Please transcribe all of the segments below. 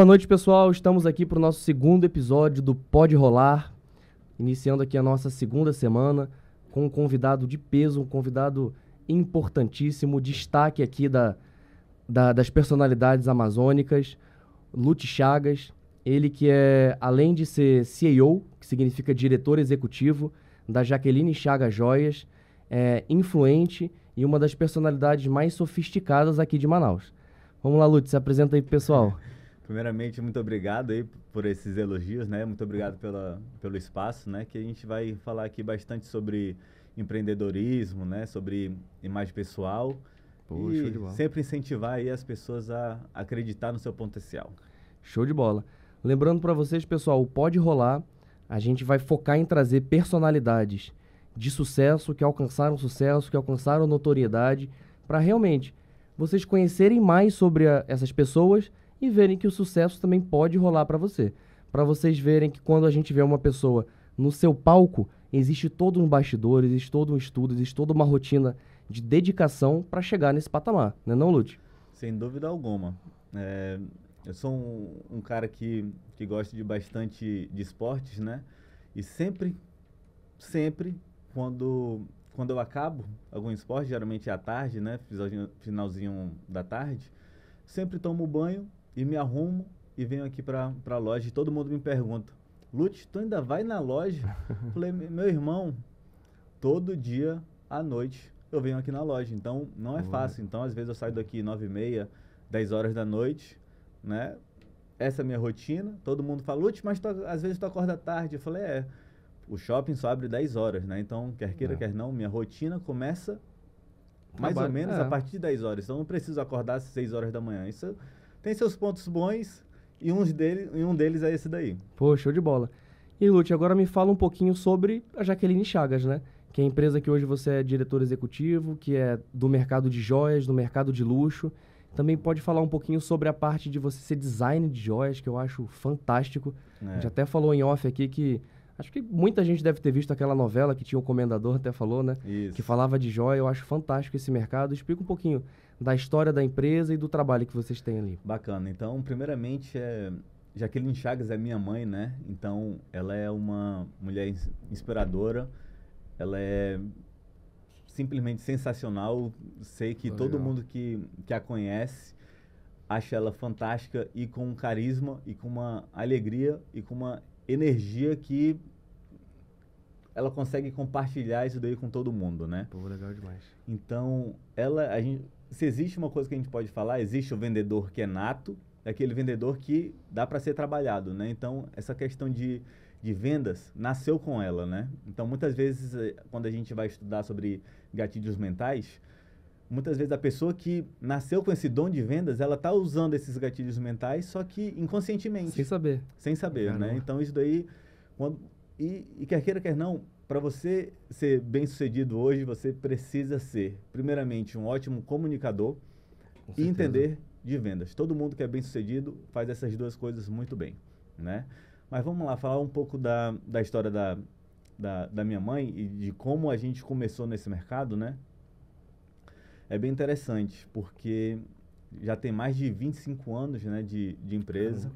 Boa noite, pessoal. Estamos aqui para o nosso segundo episódio do Pode Rolar, iniciando aqui a nossa segunda semana com um convidado de peso, um convidado importantíssimo, destaque aqui da, da das personalidades amazônicas, Lute Chagas. Ele que é, além de ser CEO, que significa diretor executivo, da Jaqueline Chagas Joias, é influente e uma das personalidades mais sofisticadas aqui de Manaus. Vamos lá, Lute, se apresenta aí pro pessoal. Primeiramente, muito obrigado aí por esses elogios, né? Muito obrigado pela, pelo espaço, né? Que a gente vai falar aqui bastante sobre empreendedorismo, né? Sobre imagem pessoal. Pô, e sempre incentivar aí as pessoas a acreditar no seu potencial. Show de bola. Lembrando para vocês, pessoal, Pode Rolar, a gente vai focar em trazer personalidades de sucesso, que alcançaram sucesso, que alcançaram notoriedade, para realmente vocês conhecerem mais sobre a, essas pessoas e verem que o sucesso também pode rolar para você. Para vocês verem que quando a gente vê uma pessoa no seu palco, existe todo um bastidor, existe todo um estudo, existe toda uma rotina de dedicação para chegar nesse patamar, não é não, Lute? Sem dúvida alguma. É, eu sou um, um, cara que, que gosta de bastante de esportes, né? E sempre, sempre, quando, quando eu acabo algum esporte, geralmente é à tarde, né? Finalzinho da tarde, sempre tomo banho e me arrumo e venho aqui para a loja e todo mundo me pergunta, Lute, tu ainda vai na loja? Falei, meu irmão, todo dia à noite eu venho aqui na loja, então não é fácil. Então, às vezes eu saio daqui nove e meia, dez horas da noite, né? Essa é a minha rotina. Todo mundo fala, Lute, mas tu, às vezes tu acorda tarde. Eu falei, é, o shopping só abre 10 horas, né? Então, quer queira, é. quer não, minha rotina começa mais Trabalho, ou menos é. a partir de 10 horas. Então, não preciso acordar às 6 horas da manhã. Isso tem seus pontos bons e, uns dele, e um deles é esse daí. Pô, show de bola. E Lute, agora me fala um pouquinho sobre a Jaqueline Chagas, né? Que é a empresa que hoje você é diretor executivo, que é do mercado de joias, do mercado de luxo. Também pode falar um pouquinho sobre a parte de você ser design de joias, que eu acho fantástico. É. A gente até falou em off aqui que Acho que muita gente deve ter visto aquela novela que tinha o Comendador, até falou, né? Isso. Que falava de joia. Eu acho fantástico esse mercado. Explica um pouquinho da história da empresa e do trabalho que vocês têm ali. Bacana. Então, primeiramente, é... Jaqueline Chagas é minha mãe, né? Então, ela é uma mulher inspiradora. Ela é simplesmente sensacional. Sei que todo mundo que, que a conhece acha ela fantástica e com um carisma e com uma alegria e com uma energia que ela consegue compartilhar isso daí com todo mundo, né? Pô, legal demais. Então, ela, a gente, se existe uma coisa que a gente pode falar, existe o vendedor que é nato, é aquele vendedor que dá para ser trabalhado, né? Então, essa questão de, de vendas nasceu com ela, né? Então, muitas vezes, eh, quando a gente vai estudar sobre gatilhos mentais, muitas vezes a pessoa que nasceu com esse dom de vendas, ela está usando esses gatilhos mentais, só que inconscientemente. Sem saber. Sem saber, né? Caramba. né? Então, isso daí, quando, e, e quer queira, quer não, para você ser bem sucedido hoje, você precisa ser, primeiramente, um ótimo comunicador e entender de vendas. Todo mundo que é bem sucedido faz essas duas coisas muito bem, né? Mas vamos lá, falar um pouco da, da história da, da, da minha mãe e de como a gente começou nesse mercado, né? É bem interessante, porque já tem mais de 25 anos né, de, de empresa. Uhum.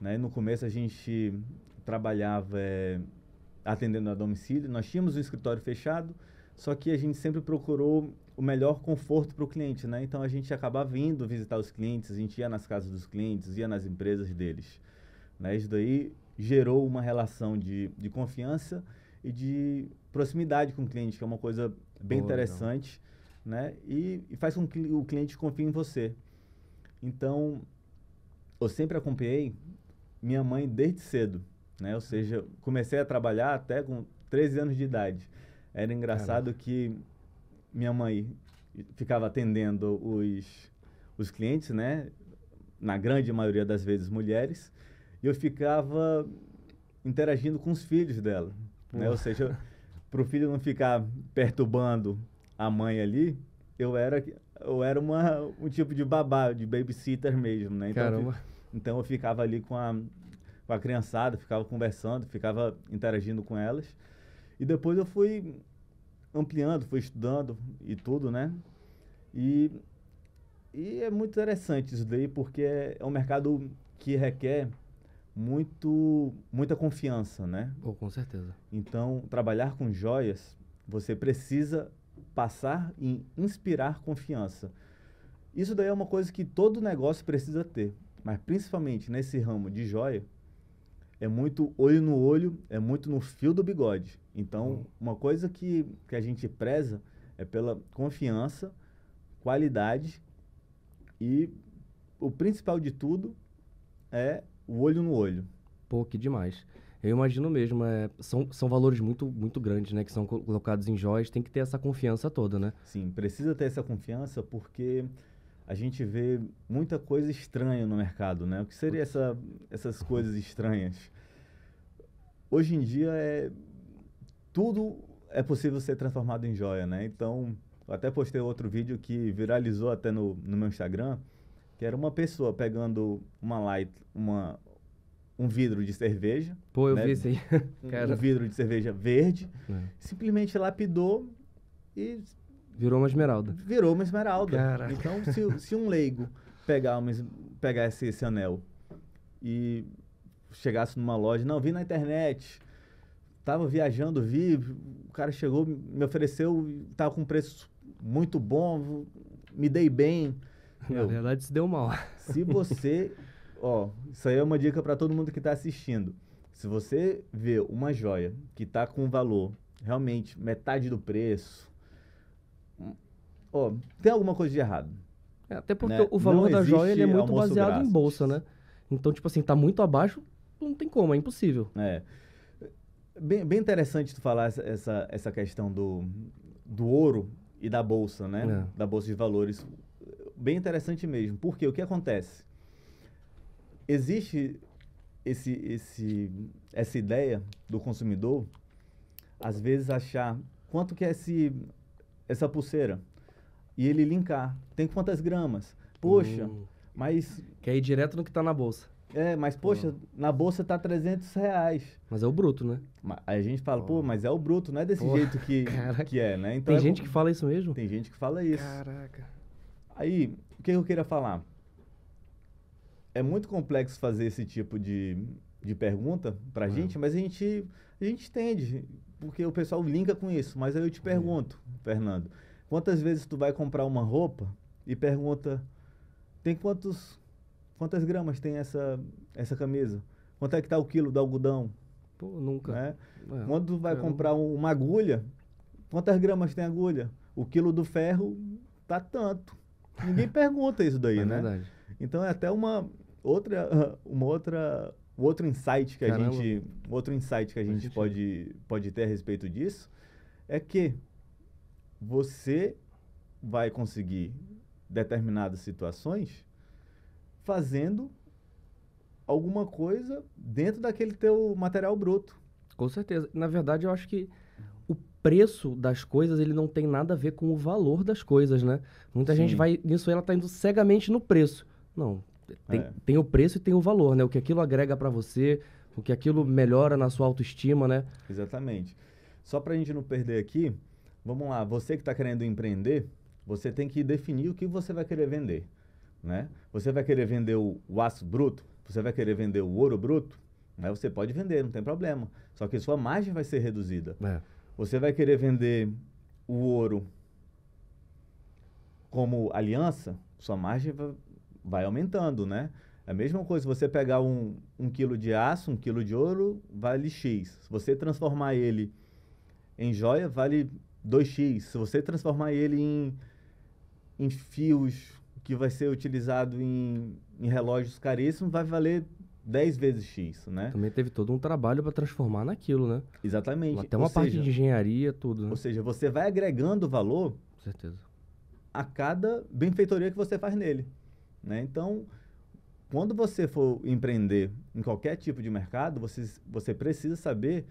Né? No começo a gente trabalhava é, atendendo a domicílio. Nós tínhamos um escritório fechado, só que a gente sempre procurou o melhor conforto para o cliente, né? Então a gente acabava vindo visitar os clientes, a gente ia nas casas dos clientes, ia nas empresas deles. Né? Isso daí gerou uma relação de, de confiança e de proximidade com o cliente, que é uma coisa bem Boa, interessante, então. né? E, e, faz com que o cliente confie em você. Então, eu sempre acompanhei minha mãe desde cedo né? Ou seja, comecei a trabalhar até com 13 anos de idade. Era engraçado que minha mãe ficava atendendo os, os clientes, né? Na grande maioria das vezes mulheres, e eu ficava interagindo com os filhos dela, né? Ou seja, para o filho não ficar perturbando a mãe ali, eu era eu era uma, um tipo de babá, de babysitter mesmo, né? Então, Caramba. Eu, então eu ficava ali com a com a criançada, ficava conversando, ficava interagindo com elas. E depois eu fui ampliando, fui estudando e tudo, né? E, e é muito interessante isso daí, porque é, um mercado que requer muito, muita confiança, né? Oh, com certeza. Então, trabalhar com joias, você precisa passar e inspirar confiança. Isso daí é uma coisa que todo negócio precisa ter, mas principalmente nesse ramo de joia, é muito olho no olho, é muito no fio do bigode. Então, uhum. uma coisa que, que a gente preza é pela confiança, qualidade e o principal de tudo é o olho no olho. Pô, que demais. Eu imagino mesmo, é, são, são valores muito, muito grandes, né? Que são colocados em joias, tem que ter essa confiança toda, né? Sim, precisa ter essa confiança porque a gente vê muita coisa estranha no mercado, né? O que seria essa, essas coisas estranhas? Hoje em dia é tudo é possível ser transformado em joia, né? Então, eu até postei outro vídeo que viralizou até no, no meu Instagram, que era uma pessoa pegando uma light, uma, um vidro de cerveja. Pô, eu né? vi isso aí. um, vidro de cerveja verde, é. simplesmente lapidou e. Virou uma esmeralda. Virou uma esmeralda. Caraca. Então, se, se um leigo pegar, uma, pegar esse, esse anel e chegasse numa loja, não, vi na internet, tava viajando, vi, o cara chegou, me ofereceu, tava com preço muito bom, me dei bem. Na verdade, se deu mal. Se você, ó, isso aí é uma dica para todo mundo que está assistindo. Se você vê uma joia que está com valor realmente metade do preço, ó, tem alguma coisa de errado. É, até porque né? o valor não da joia ele é muito baseado em bolsa, né? Então, tipo assim, tá muito abaixo, não tem como, é impossível. É. Bem, bem interessante tu falar essa, essa, essa questão do, do ouro e da bolsa, né? É. Da bolsa de valores bem interessante mesmo. Porque o que acontece? Existe esse, esse, essa ideia do consumidor, às vezes, achar quanto que é esse, essa pulseira. E ele linkar. Tem quantas gramas? Poxa, hum. mas... Quer ir direto no que está na bolsa. É, mas poxa, na bolsa tá 300 reais. Mas é o bruto, né? Aí a gente fala, oh. pô, mas é o bruto, não é desse jeito que, que é, né? Então tem é gente que fala isso mesmo? Tem gente que fala isso. Caraca. Aí, o que eu queria falar? É muito complexo fazer esse tipo de, de pergunta pra uhum. gente, mas a gente, a gente entende, porque o pessoal linka com isso. Mas aí eu te uhum. pergunto, uhum. Fernando, quantas vezes tu vai comprar uma roupa e pergunta, tem quantos, quantas gramas tem essa, essa camisa? Quanto é que tá o quilo do algodão? Pô, nunca. Né? É, Quando tu vai comprar uma agulha, quantas gramas tem agulha? O quilo do ferro tá tanto. Ninguém pergunta isso daí, é né? Verdade. Então é até uma outra, uma outra, outro insight que Caramba. a gente, outro insight que a gente, a gente pode, pode ter a respeito disso é que você vai conseguir determinadas situações fazendo alguma coisa dentro daquele teu material bruto. Com certeza. Na verdade, eu acho que preço das coisas ele não tem nada a ver com o valor das coisas, né? Muita Sim. gente vai nisso ela está indo cegamente no preço. Não, tem, é. tem, o preço e tem o valor, né? O que aquilo agrega para você, o que aquilo melhora na sua autoestima, né? Exatamente. Só para a gente não perder aqui, vamos lá. Você que está querendo empreender, você tem que definir o que você vai querer vender, né? Você vai querer vender o, o aço bruto? Você vai querer vender o ouro bruto? Né? Você pode vender, não tem problema. Só que sua margem vai ser reduzida. É. Você vai querer vender o ouro como aliança, sua margem vai aumentando, né? É a mesma coisa, você pegar um, um quilo de aço, um quilo de ouro, vale X. Se você transformar ele em joia, vale 2X. Se você transformar ele em, em fios que vai ser utilizado em, em relógios caríssimos, vai valer 10 vezes X, né? Também teve todo um trabalho para transformar naquilo, né? Exatamente. Até uma Ou parte seja, de engenharia, tudo. Né? Ou seja, você vai agregando valor Com certeza. a cada benfeitoria que você faz nele. Né? Então, quando você for empreender em qualquer tipo de mercado, você, você precisa saber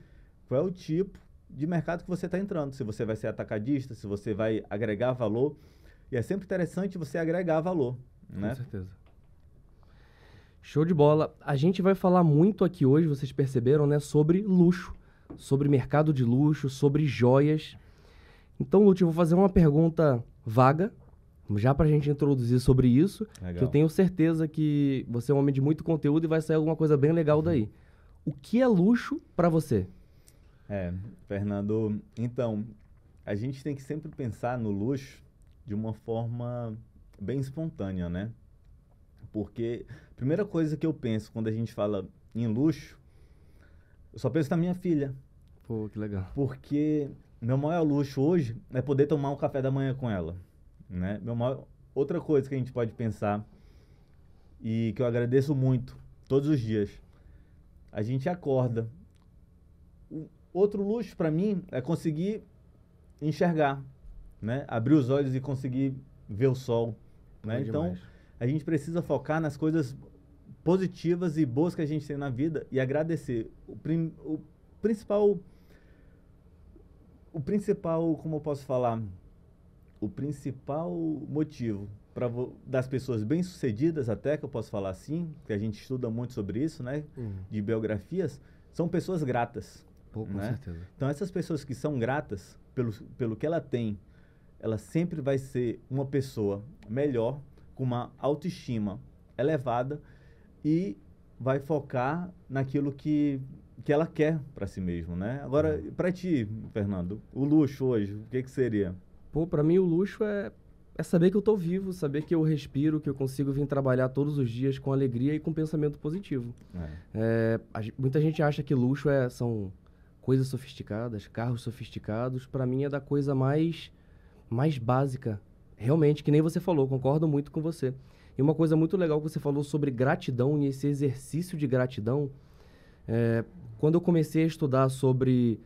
qual é o tipo de mercado que você está entrando. Se você vai ser atacadista, se você vai agregar valor. E é sempre interessante você agregar valor. Né? Com certeza. Show de bola. A gente vai falar muito aqui hoje, vocês perceberam, né, sobre luxo, sobre mercado de luxo, sobre joias. Então, Lúcio, eu vou fazer uma pergunta vaga, já pra gente introduzir sobre isso, legal. que eu tenho certeza que você é um homem de muito conteúdo e vai sair alguma coisa bem legal daí. O que é luxo para você? É, Fernando, então, a gente tem que sempre pensar no luxo de uma forma bem espontânea, né? Porque a primeira coisa que eu penso quando a gente fala em luxo, eu só penso na minha filha. Pô, que legal. Porque meu maior luxo hoje é poder tomar um café da manhã com ela, né? Meu maior... Outra coisa que a gente pode pensar e que eu agradeço muito todos os dias, a gente acorda. Outro luxo para mim é conseguir enxergar, né? Abrir os olhos e conseguir ver o sol, né? Então, a gente precisa focar nas coisas positivas e boas que a gente tem na vida e agradecer. O, prim, o principal o principal, como eu posso falar, o principal motivo para das pessoas bem-sucedidas até que eu posso falar assim, que a gente estuda muito sobre isso, né, uhum. de biografias, são pessoas gratas. Pô, com né? certeza. Então essas pessoas que são gratas pelo, pelo que ela tem, ela sempre vai ser uma pessoa melhor, com uma autoestima elevada e vai focar naquilo que que ela quer para si mesmo, né? Agora, uhum. para ti, Fernando, o luxo hoje, o que que seria? Pô, para mim o luxo é é saber que eu estou vivo, saber que eu respiro, que eu consigo vir trabalhar todos os dias com alegria e com pensamento positivo. É. É, a, muita gente acha que luxo é, são coisas sofisticadas, carros sofisticados. Para mim é da coisa mais, mais básica. Realmente, que nem você falou, concordo muito com você. E uma coisa muito legal que você falou sobre gratidão e esse exercício de gratidão. É, quando eu comecei a estudar sobre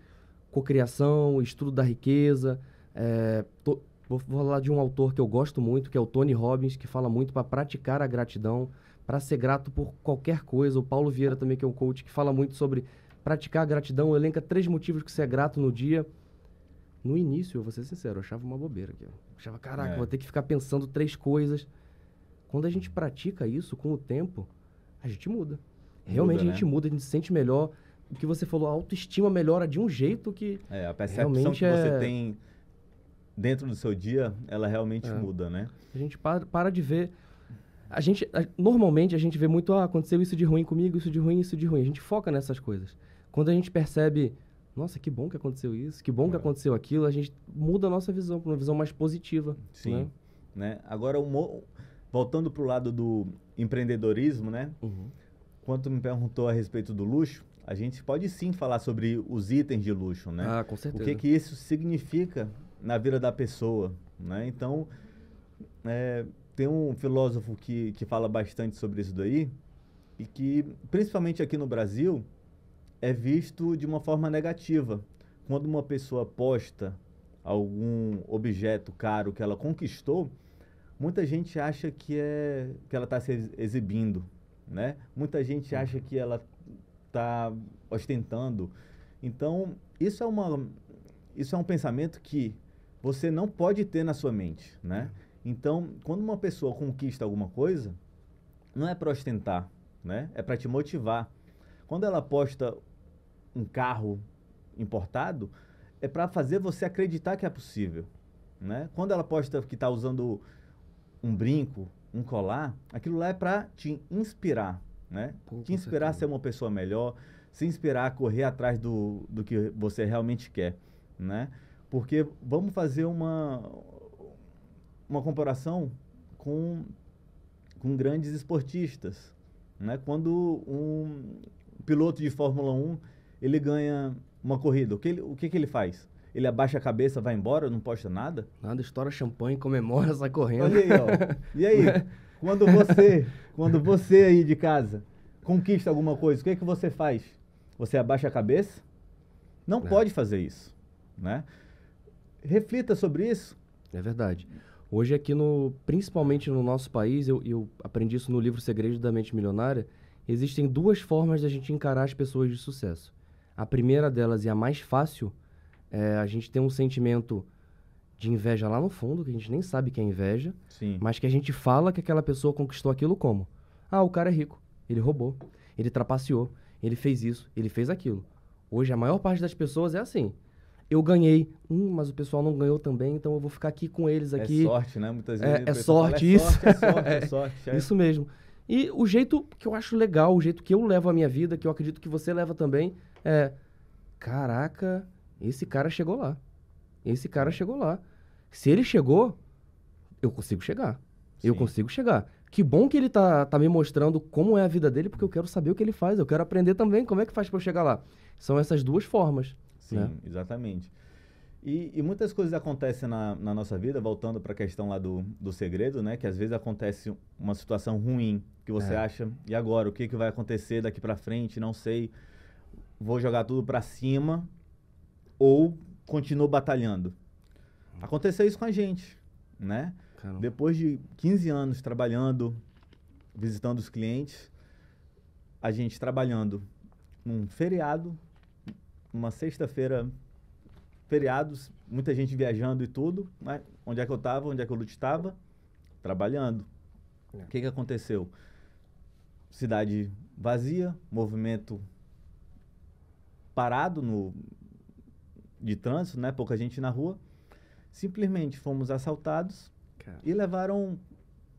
cocriação, estudo da riqueza, é, tô, vou, falar de um autor que eu gosto muito, que é o Tony Robbins, que fala muito para praticar a gratidão, para ser grato por qualquer coisa. O Paulo Vieira também, que é um coach, que fala muito sobre praticar a gratidão, elenca três motivos que você é grato no dia. No início, eu vou ser sincero, eu achava uma bobeira aqui. Eu achava, caraca, é. vou ter que ficar pensando três coisas. Quando a gente pratica isso com o tempo, a gente muda. Realmente muda, a gente né? muda, a gente se sente melhor o que você falou, a autoestima melhora de um jeito que. É, a percepção que é... você tem dentro do seu dia, ela realmente é. muda, né? A gente para, para de ver. A gente, a, normalmente a gente vê muito, ah, aconteceu isso de ruim comigo, isso de ruim, isso de ruim. A gente foca nessas coisas. Quando a gente percebe, nossa, que bom que aconteceu isso, que bom é. que aconteceu aquilo, a gente muda a nossa visão para uma visão mais positiva. Sim. Né? né? Agora, voltando para o lado do empreendedorismo, né? Uhum. Quando me perguntou a respeito do luxo, a gente pode sim falar sobre os itens de luxo, né? Ah, com certeza. O que, que isso significa na vida da pessoa, né? Então, é, tem um filósofo que, que fala bastante sobre isso daí e que, principalmente aqui no Brasil, é visto de uma forma negativa. Quando uma pessoa posta algum objeto caro que ela conquistou, muita gente acha que, é, que ela está se exibindo, né? Muita gente acha que ela está ostentando. Então, isso é, uma, isso é um pensamento que você não pode ter na sua mente, né? Então, quando uma pessoa conquista alguma coisa, não é para ostentar, né? É para te motivar. Quando ela posta um carro importado, é para fazer você acreditar que é possível, né? Quando ela posta que está usando um brinco, um colar, aquilo lá é para te inspirar, né? Pô, te inspirar a ser uma pessoa melhor, se inspirar a correr atrás do, do que você realmente quer, né? Porque vamos fazer uma, uma comparação com, com grandes esportistas, né? Quando um piloto de Fórmula 1, ele ganha uma corrida, o que ele, o que, que ele faz? Ele abaixa a cabeça, vai embora, não posta nada? Nada, estoura champanhe, comemora, sai correndo. Olha aí, ó. E aí, quando você, quando você aí de casa conquista alguma coisa, o que é que você faz? Você abaixa a cabeça? Não, não. pode fazer isso, né? Reflita sobre isso. É verdade. Hoje aqui no, principalmente no nosso país, eu, eu aprendi isso no livro Segredo da Mente Milionária, existem duas formas de a gente encarar as pessoas de sucesso. A primeira delas e a mais fácil é a gente ter um sentimento de inveja lá no fundo, que a gente nem sabe que é inveja, Sim. mas que a gente fala que aquela pessoa conquistou aquilo como? Ah, o cara é rico, ele roubou, ele trapaceou, ele fez isso, ele fez aquilo. Hoje a maior parte das pessoas é assim. eu ganhei. Hum, mas o pessoal não ganhou também, então eu vou ficar aqui com eles aqui. É sorte, né? Muitas É- vezes é fala, sorte isso. Sorte, é sorte, é sorte. é. Isso mesmo. E o jeito que eu acho legal, o jeito que eu levo a minha vida, que eu acredito que você leva também, é. Caraca, esse cara chegou lá. Esse cara chegou lá. Se ele chegou, eu consigo chegar. Eu Sim. consigo chegar. Que bom que ele tá, tá me mostrando como é a vida dele, porque eu quero saber o que ele faz. Eu quero aprender também como é que faz pra eu chegar lá. São essas duas formas. Sim, né? exatamente. E, e muitas coisas acontecem na, na nossa vida, voltando para a questão lá do, do segredo, né? Que às vezes acontece uma situação ruim, que você É. acha, e agora? O que, que vai acontecer daqui para frente? Não sei. Vou jogar tudo para cima ou continuo batalhando. Aconteceu isso com a gente, né? Caramba. Depois de 15 anos trabalhando, visitando os clientes, a gente trabalhando num feriado, numa sexta-feira, feriados, muita gente viajando e tudo, né? Onde é que eu estava? Onde é que o Lute estava? Trabalhando. É. O que, que aconteceu? Cidade vazia, movimento parado no, de trânsito, né? Pouca gente na rua. Simplesmente fomos assaltados Cara, e levaram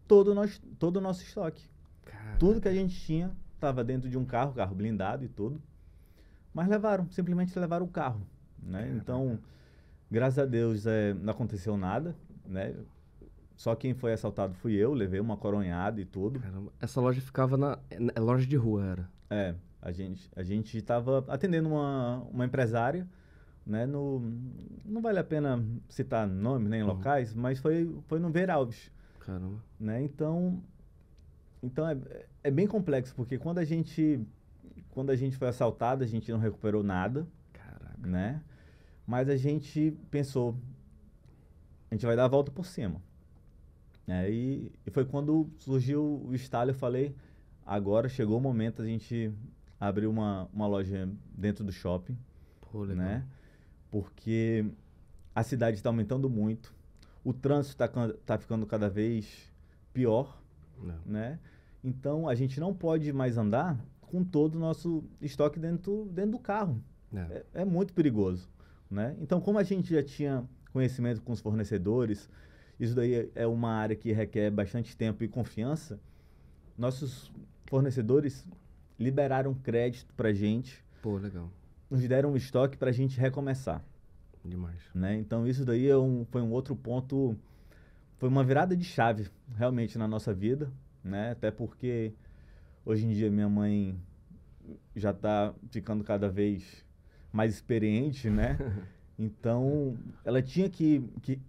todo o nosso, todo o nosso estoque. cara, Tudo que a gente tinha estava dentro de um carro, carro blindado e tudo. Mas levaram, simplesmente levaram o carro. Né? Então, graças a Deus, é, não aconteceu nada. Né? Só quem foi assaltado fui eu, levei uma coronhada e tudo. caramba. Essa loja ficava na. É loja de rua, era. É, a gente a gente estava atendendo uma, uma empresária, né? No, não vale a pena citar nomes nem Uhum. locais, mas foi, foi no Ver Alves. Caramba. né? Então, então é, é bem complexo porque quando a gente quando a gente foi assaltado a gente não recuperou nada, Caraca. né? Mas a gente pensou a gente vai dar a volta por cima, né? E, e foi quando surgiu o estalo eu falei agora chegou o momento a gente abrir uma, uma loja dentro do shopping, Pô, né? Porque a cidade está aumentando muito, o trânsito está tá ficando cada vez pior, Não. né? Então a gente não pode mais andar com todo o nosso estoque dentro, dentro do carro. É. É, é muito perigoso, né? Então como a gente já tinha conhecimento com os fornecedores, isso daí é- é uma área que requer bastante tempo e confiança. Nossos fornecedores liberaram crédito para gente, Pô, legal. nos deram um estoque para a gente recomeçar Demais. né? Então isso daí é um, foi um outro ponto, foi uma virada de chave realmente na nossa vida, né? Até porque hoje em dia minha mãe já está ficando cada vez mais experiente, né? Então ela tinha que, que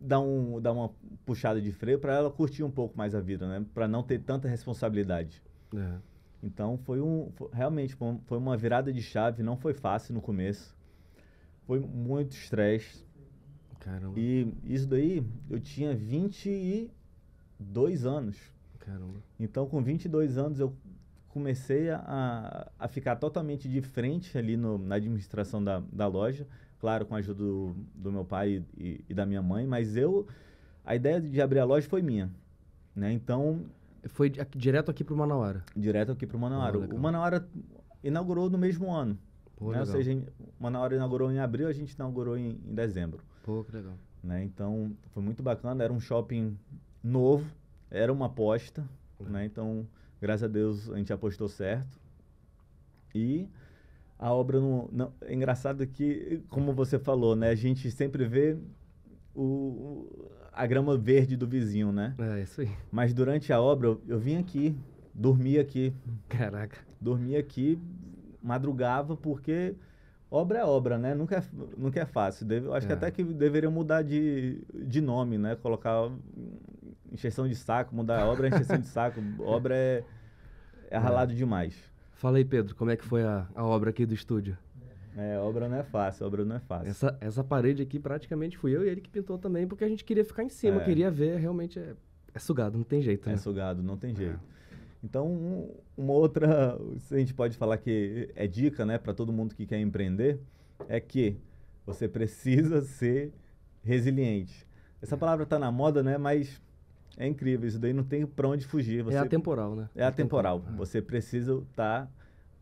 dar, um, dar uma puxada de freio para ela curtir um pouco mais a vida, né? Para não ter tanta responsabilidade. É. Então foi um fo- realmente foi um- foi uma virada de chave, não foi fácil no começo. Foi muito estresse. Caramba. E isso daí eu tinha 22 anos. Caramba. Então com 22 anos eu comecei a, a ficar totalmente de frente ali no, na administração da, da loja, claro, com a ajuda do, do meu pai e, e da minha mãe, mas eu a ideia de abrir a loja foi minha, né? Então Foi aqui- direto aqui pro Manauara. direto aqui para o Manauara. Ah, o Manauara inaugurou no mesmo ano. Pô, né? Ou seja, o Manauara inaugurou em abril, a gente inaugurou em, em dezembro. Pô, que legal. Né? Então, foi muito bacana. Era um shopping novo, era uma aposta. Uhum. Né? Então, graças a Deus, a gente apostou certo. E a obra não, não- É engraçado que, como você falou, né? A gente sempre vê o, a grama verde do vizinho, né? É, isso aí. Mas durante a obra, eu, eu vim aqui, dormi aqui, Caraca. dormia aqui, madrugava, porque obra é obra, né? Nunca é, nunca é fácil. Deve- eu acho que É. até que deveriam mudar de, de nome, né? Colocar encheção de saco, mudar a obra é encheção de saco. Obra é, é ralado demais. Fala aí, Pedro, como é que foi a, a obra aqui do estúdio? É, obra não é fácil, obra não é fácil. Essa, essa parede aqui praticamente fui eu e ele que pintou também, porque a gente queria ficar em cima, É. queria ver, realmente é, é sugado, não tem jeito, É né? sugado, não tem jeito. Então, um- uma outra, a gente pode falar que é dica, né, para todo mundo que quer empreender, é que você precisa ser resiliente. Essa palavra está na moda, né, mas é incrível, isso daí não tem para onde fugir. Você, É atemporal, né? é atemporal. É. Você precisa estar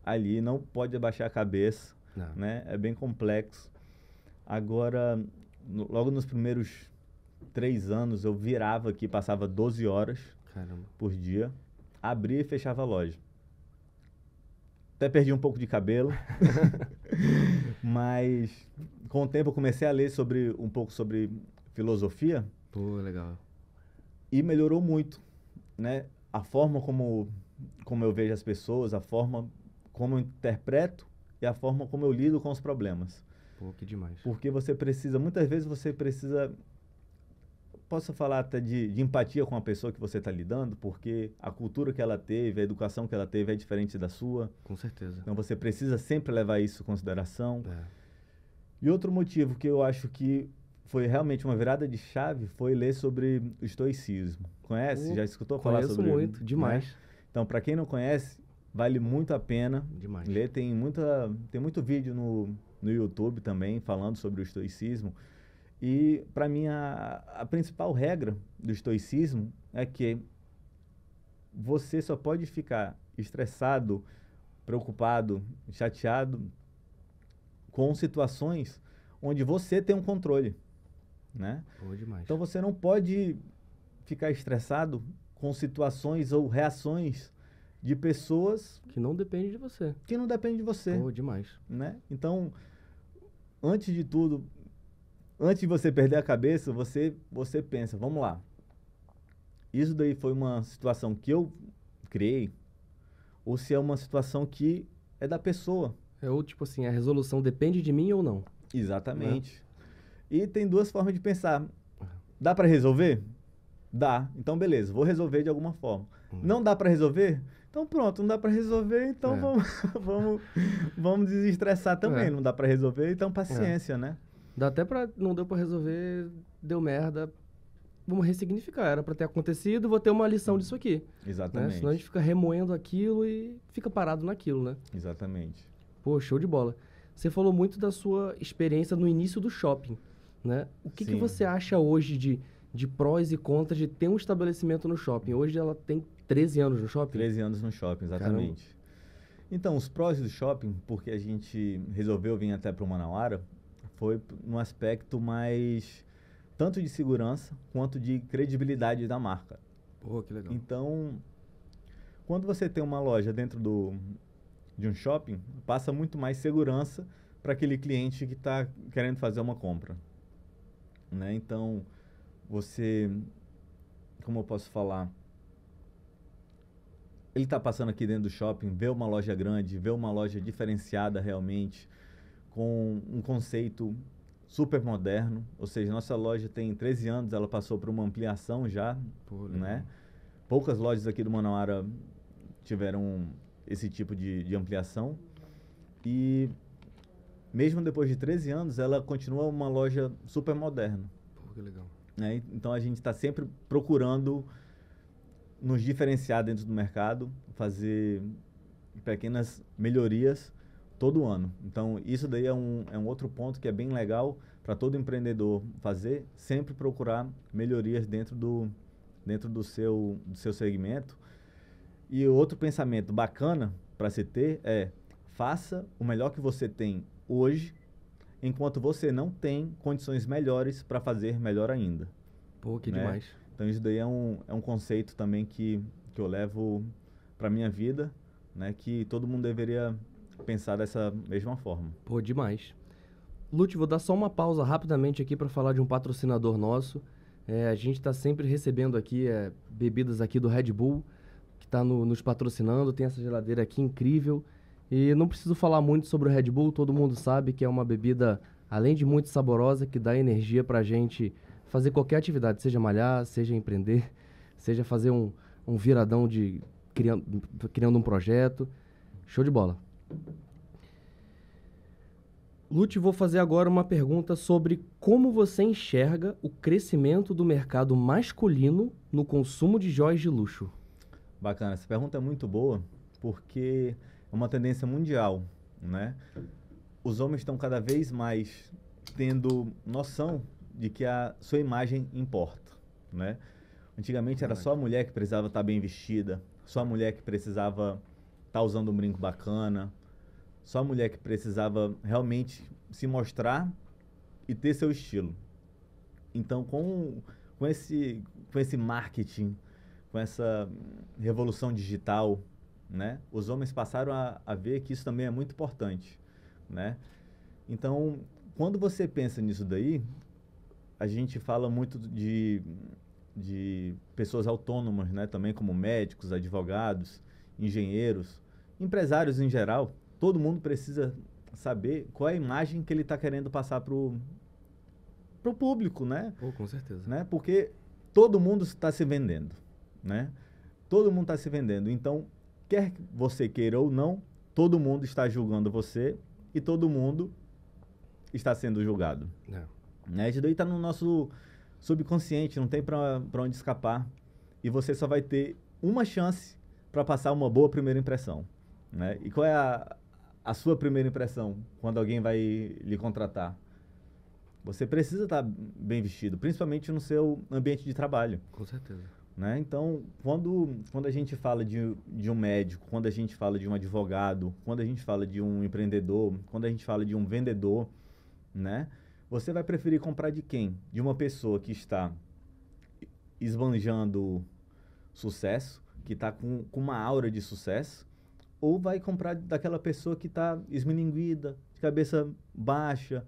ali, não pode abaixar a cabeça, Não. né? É bem complexo. Agora, no, logo nos primeiros três anos, eu virava aqui, passava 12 horas Caramba. por dia, abria e fechava a loja. Até perdi um pouco de cabelo, mas com o tempo eu comecei a ler sobre um pouco sobre filosofia. Pô, legal. E melhorou muito, né? A forma como como eu vejo as pessoas, a forma como eu interpreto e a forma como eu lido com os problemas. Pô, que demais. Porque você precisa, muitas vezes você precisa, posso falar até de, de empatia com a pessoa que você está lidando, porque a cultura que ela teve, a educação que ela teve é diferente da sua. Com certeza. Então você precisa sempre levar isso em consideração. É. E outro motivo que eu acho que foi realmente uma virada de chave foi ler sobre o estoicismo. Conhece? Já escutou falar Conheço sobre muito, né? demais. Então, para quem não conhece, vale muito a pena Demais. ler. Tem, muita, tem muito vídeo no, no YouTube também falando sobre o estoicismo. E, para mim, a, a principal regra do estoicismo é que você só pode ficar estressado, preocupado, chateado com situações onde você tem um controle, né? Então você não pode ficar estressado com situações ou reações de pessoas Que não depende de você. que não dependem de você, Pô, demais. né? Então, antes de tudo, antes de você perder a cabeça, você você pensa, vamos lá. Isso daí foi uma situação que eu criei ou se é uma situação que é da pessoa. É ou tipo assim, a resolução depende de mim ou não. Exatamente. E tem duas formas de pensar. Dá para resolver? Dá. Então, beleza, vou resolver de alguma forma. Uhum. Não dá para resolver? Então, pronto, não dá para resolver, então É. vamos, vamos, vamos desestressar também. É. Não dá para resolver, então paciência, né? Dá até pra. Não deu pra resolver, deu merda. Vamos ressignificar. Era pra ter acontecido, vou ter uma lição disso aqui. Né? Exatamente. Senão a gente fica remoendo aquilo e fica parado naquilo, né? Exatamente. Pô, show de bola. Você falou muito da sua experiência no início do shopping, né? O que, que você acha hoje de, de prós e contras de ter um estabelecimento no shopping? Hoje ela tem 13 anos no shopping? 13 anos no shopping, exatamente. Então, os prós do shopping, porque a gente resolveu vir até para o Manauara, foi no aspecto mais tanto de segurança quanto de credibilidade da marca. Pô, que legal. Então, quando você tem uma loja dentro do, de um shopping, passa muito mais segurança para aquele cliente que está querendo fazer uma compra. Né? Então, você, como eu posso falar, ele está passando aqui dentro do shopping, vê uma loja grande, vê uma loja diferenciada realmente, com um conceito super moderno. Ou seja, nossa loja tem 13 anos, ela passou por uma ampliação já, Pô, né? Poucas lojas aqui do Manauara tiveram esse tipo de, de ampliação. E mesmo depois de 13 anos, ela continua uma loja super moderna. Pô, que legal. né? Então a gente está sempre procurando nos diferenciar dentro do mercado, fazer pequenas melhorias todo ano. Então isso daí é um, é um outro ponto que é bem legal para todo empreendedor fazer, sempre procurar melhorias dentro do, dentro do seu, do seu segmento. E outro pensamento bacana para se ter é faça o melhor que você tem hoje, enquanto você não tem condições melhores para fazer melhor ainda. Pô, que Né? demais. Então isso daí é um, é um conceito também que, que eu levo para minha vida, né? Que todo mundo deveria pensar dessa mesma forma. Pô, demais. Lute, vou dar só uma pausa rapidamente aqui para falar de um patrocinador nosso. É, a gente está sempre recebendo aqui é, bebidas aqui do Red Bull, que está nos patrocinando. Tem essa geladeira aqui incrível. E não preciso falar muito sobre o Red Bull, todo mundo sabe que é uma bebida, além de muito saborosa, que dá energia para a gente fazer qualquer atividade, seja malhar, seja empreender, seja fazer um, um viradão de criando, criando um projeto. Show de bola. Lute, vou fazer agora uma pergunta sobre como você enxerga o crescimento do mercado masculino no consumo de joias de luxo. Bacana, essa pergunta é muito boa porque é uma tendência mundial, né? Os homens estão cada vez mais tendo noção de que a sua imagem importa, né? Antigamente era só a mulher que precisava estar bem vestida, só a mulher que precisava estar usando um brinco bacana, só a mulher que precisava realmente se mostrar e ter seu estilo. Então, com, com, esse, com esse marketing, com essa revolução digital, né, os homens passaram a, a ver que isso também é muito importante. Né? Então, quando você pensa nisso daí, a gente fala muito de, de pessoas autônomas, né, também como médicos, advogados, engenheiros, empresários em geral. Todo mundo precisa saber qual é a imagem que ele está querendo passar para o público, né? Pô, com certeza. Né? Porque todo mundo está se vendendo, né? Todo mundo está se vendendo. Então, quer você queira ou não, todo mundo está julgando você e todo mundo está sendo julgado. É. Né? Isso daí está no nosso subconsciente, não tem para onde escapar. E você só vai ter uma chance para passar uma boa primeira impressão. Né? E qual é a, a sua primeira impressão quando alguém vai lhe contratar? Você precisa estar tá bem vestido, principalmente no seu ambiente de trabalho. Com certeza. Né? Então, quando, quando a gente fala de, de um médico, quando a gente fala de um advogado, quando a gente fala de um empreendedor, quando a gente fala de um vendedor, né? Você vai preferir comprar de quem? De uma pessoa que está esbanjando sucesso, que está com, com uma aura de sucesso, ou vai comprar daquela pessoa que está esmilinguida, de cabeça baixa,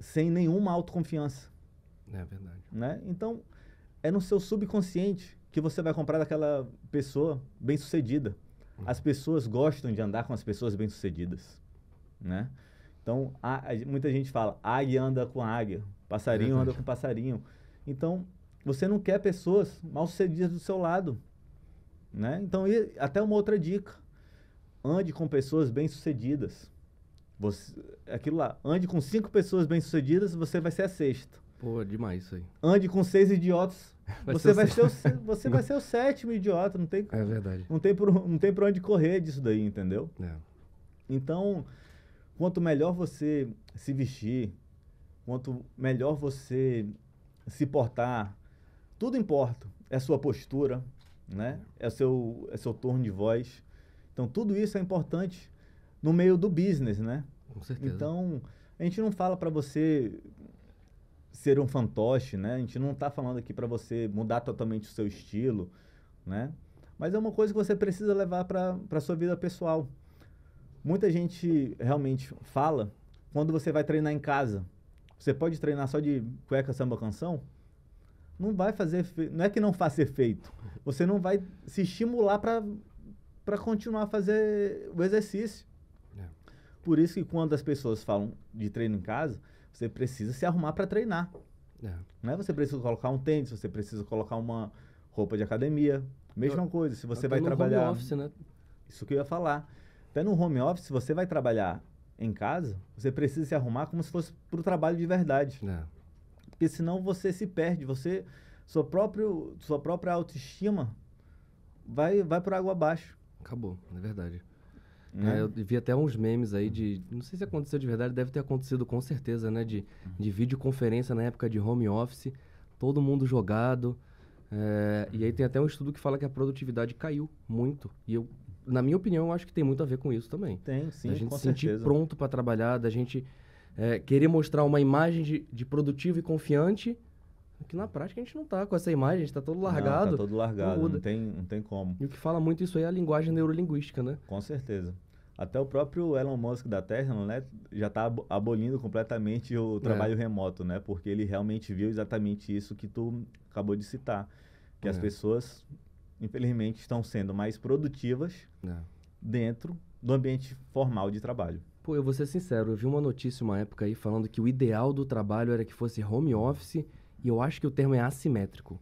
sem nenhuma autoconfiança. É verdade. Né? Então, é no seu subconsciente que você vai comprar daquela pessoa bem-sucedida. Uhum. As pessoas gostam de andar com as pessoas bem-sucedidas, né? Então, a, a, muita gente fala, águia anda com águia, passarinho é anda com passarinho. Então, você não quer pessoas mal-sucedidas do seu lado, né? Então, e, até uma outra dica. Ande com pessoas bem-sucedidas. Você, aquilo lá, ande com cinco pessoas bem-sucedidas, você vai ser a sexta. Pô, demais isso aí. Ande com seis idiotas, vai você, vai ser o, você vai ser o sétimo idiota. Não tem, é verdade. Não tem, por, não tem por onde correr disso daí, entendeu? É. Então, quanto melhor você se vestir, quanto melhor você se portar, tudo importa. É a sua postura, né? É o seu, é seu torno de voz. Então, tudo isso é importante no meio do business, né? Com certeza. Então, a gente não fala para você ser um fantoche, né? A gente não está falando aqui para você mudar totalmente o seu estilo, né? Mas é uma coisa que você precisa levar para a sua vida pessoal muita gente realmente fala quando você vai treinar em casa. Você pode treinar só de cueca, samba, canção? Não vai fazer, não é que não faça efeito. Você não vai se estimular para continuar a fazer o exercício. É. Por isso que quando as pessoas falam de treino em casa, você precisa se arrumar para treinar. É. Não é você precisa colocar um tênis, você precisa colocar uma roupa de academia. Mesma eu, coisa, se você vai trabalhar. Office, né? Isso que eu ia falar. Até no home office, se você vai trabalhar em casa, você precisa se arrumar como se fosse para o trabalho de verdade. É. Porque senão você se perde, você sua, próprio, sua própria autoestima vai, vai por água abaixo. Acabou, é verdade. Né? É, eu vi até uns memes aí de. Não sei se aconteceu de verdade, deve ter acontecido com certeza, né? De, de videoconferência na época de home office, todo mundo jogado. É, e aí tem até um estudo que fala que a produtividade caiu muito. E eu na minha opinião, eu acho que tem muito a ver com isso também. Tem, sim, A gente se sentir certeza. pronto para trabalhar, da gente é, querer mostrar uma imagem de, de, produtivo e confiante, que na prática a gente não tá com essa imagem, a gente tá todo largado. Não, tá todo largado, não, não, tem, não tem como. E o que fala muito isso aí é a linguagem neurolinguística, né? Com certeza. Até o próprio Elon Musk da Tesla, né, já está abolindo completamente o é. trabalho é. remoto, né? Porque ele realmente viu exatamente isso que tu acabou de citar, que é. as pessoas infelizmente, estão sendo mais produtivas é. dentro do ambiente formal de trabalho. Pô, eu vou ser sincero, eu vi uma notícia uma época aí falando que o ideal do trabalho era que fosse home office, e eu acho que o termo é assimétrico.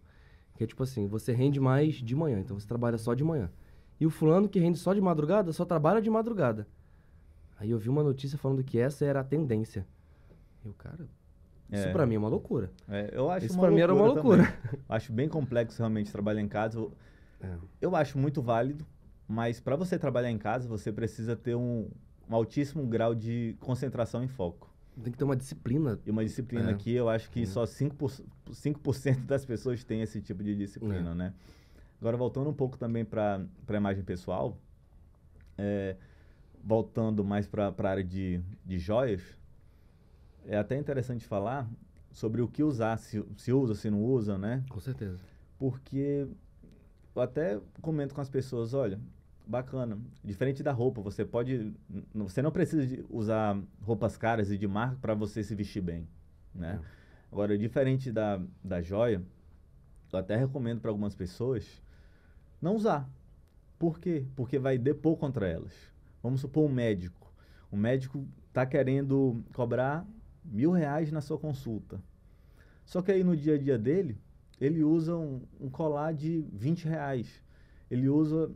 Que é tipo assim, você rende mais de manhã, então você trabalha só de manhã. E o fulano que rende só de madrugada, só trabalha de madrugada. Aí eu vi uma notícia falando que essa era a tendência. E o cara, isso é. para mim é uma loucura. É, eu acho Isso para mim era uma loucura. acho bem complexo realmente trabalhar em casa. É. Eu acho muito válido, mas para você trabalhar em casa, você precisa ter um, um, altíssimo grau de concentração e foco. Tem que ter uma disciplina. E uma disciplina é. que eu acho que só 5%, 5 das pessoas têm esse tipo de disciplina, é. né? Agora, voltando um pouco também para a imagem pessoal, é, voltando mais para a área de, de joias, é até interessante falar sobre o que usar, se, se usa, se não usa, né? Com certeza. Porque eu até comento com as pessoas, olha, bacana, diferente da roupa, você pode, você não precisa usar roupas caras e de marca para você se vestir bem, né? É. Agora, diferente da, da joia, eu até recomendo para algumas pessoas não usar. Por quê? Porque vai depor contra elas. Vamos supor um médico. O médico está querendo cobrar mil reais na sua consulta. Só que aí no dia a dia dele, ele usa um, um colar de 20 reais. Ele usa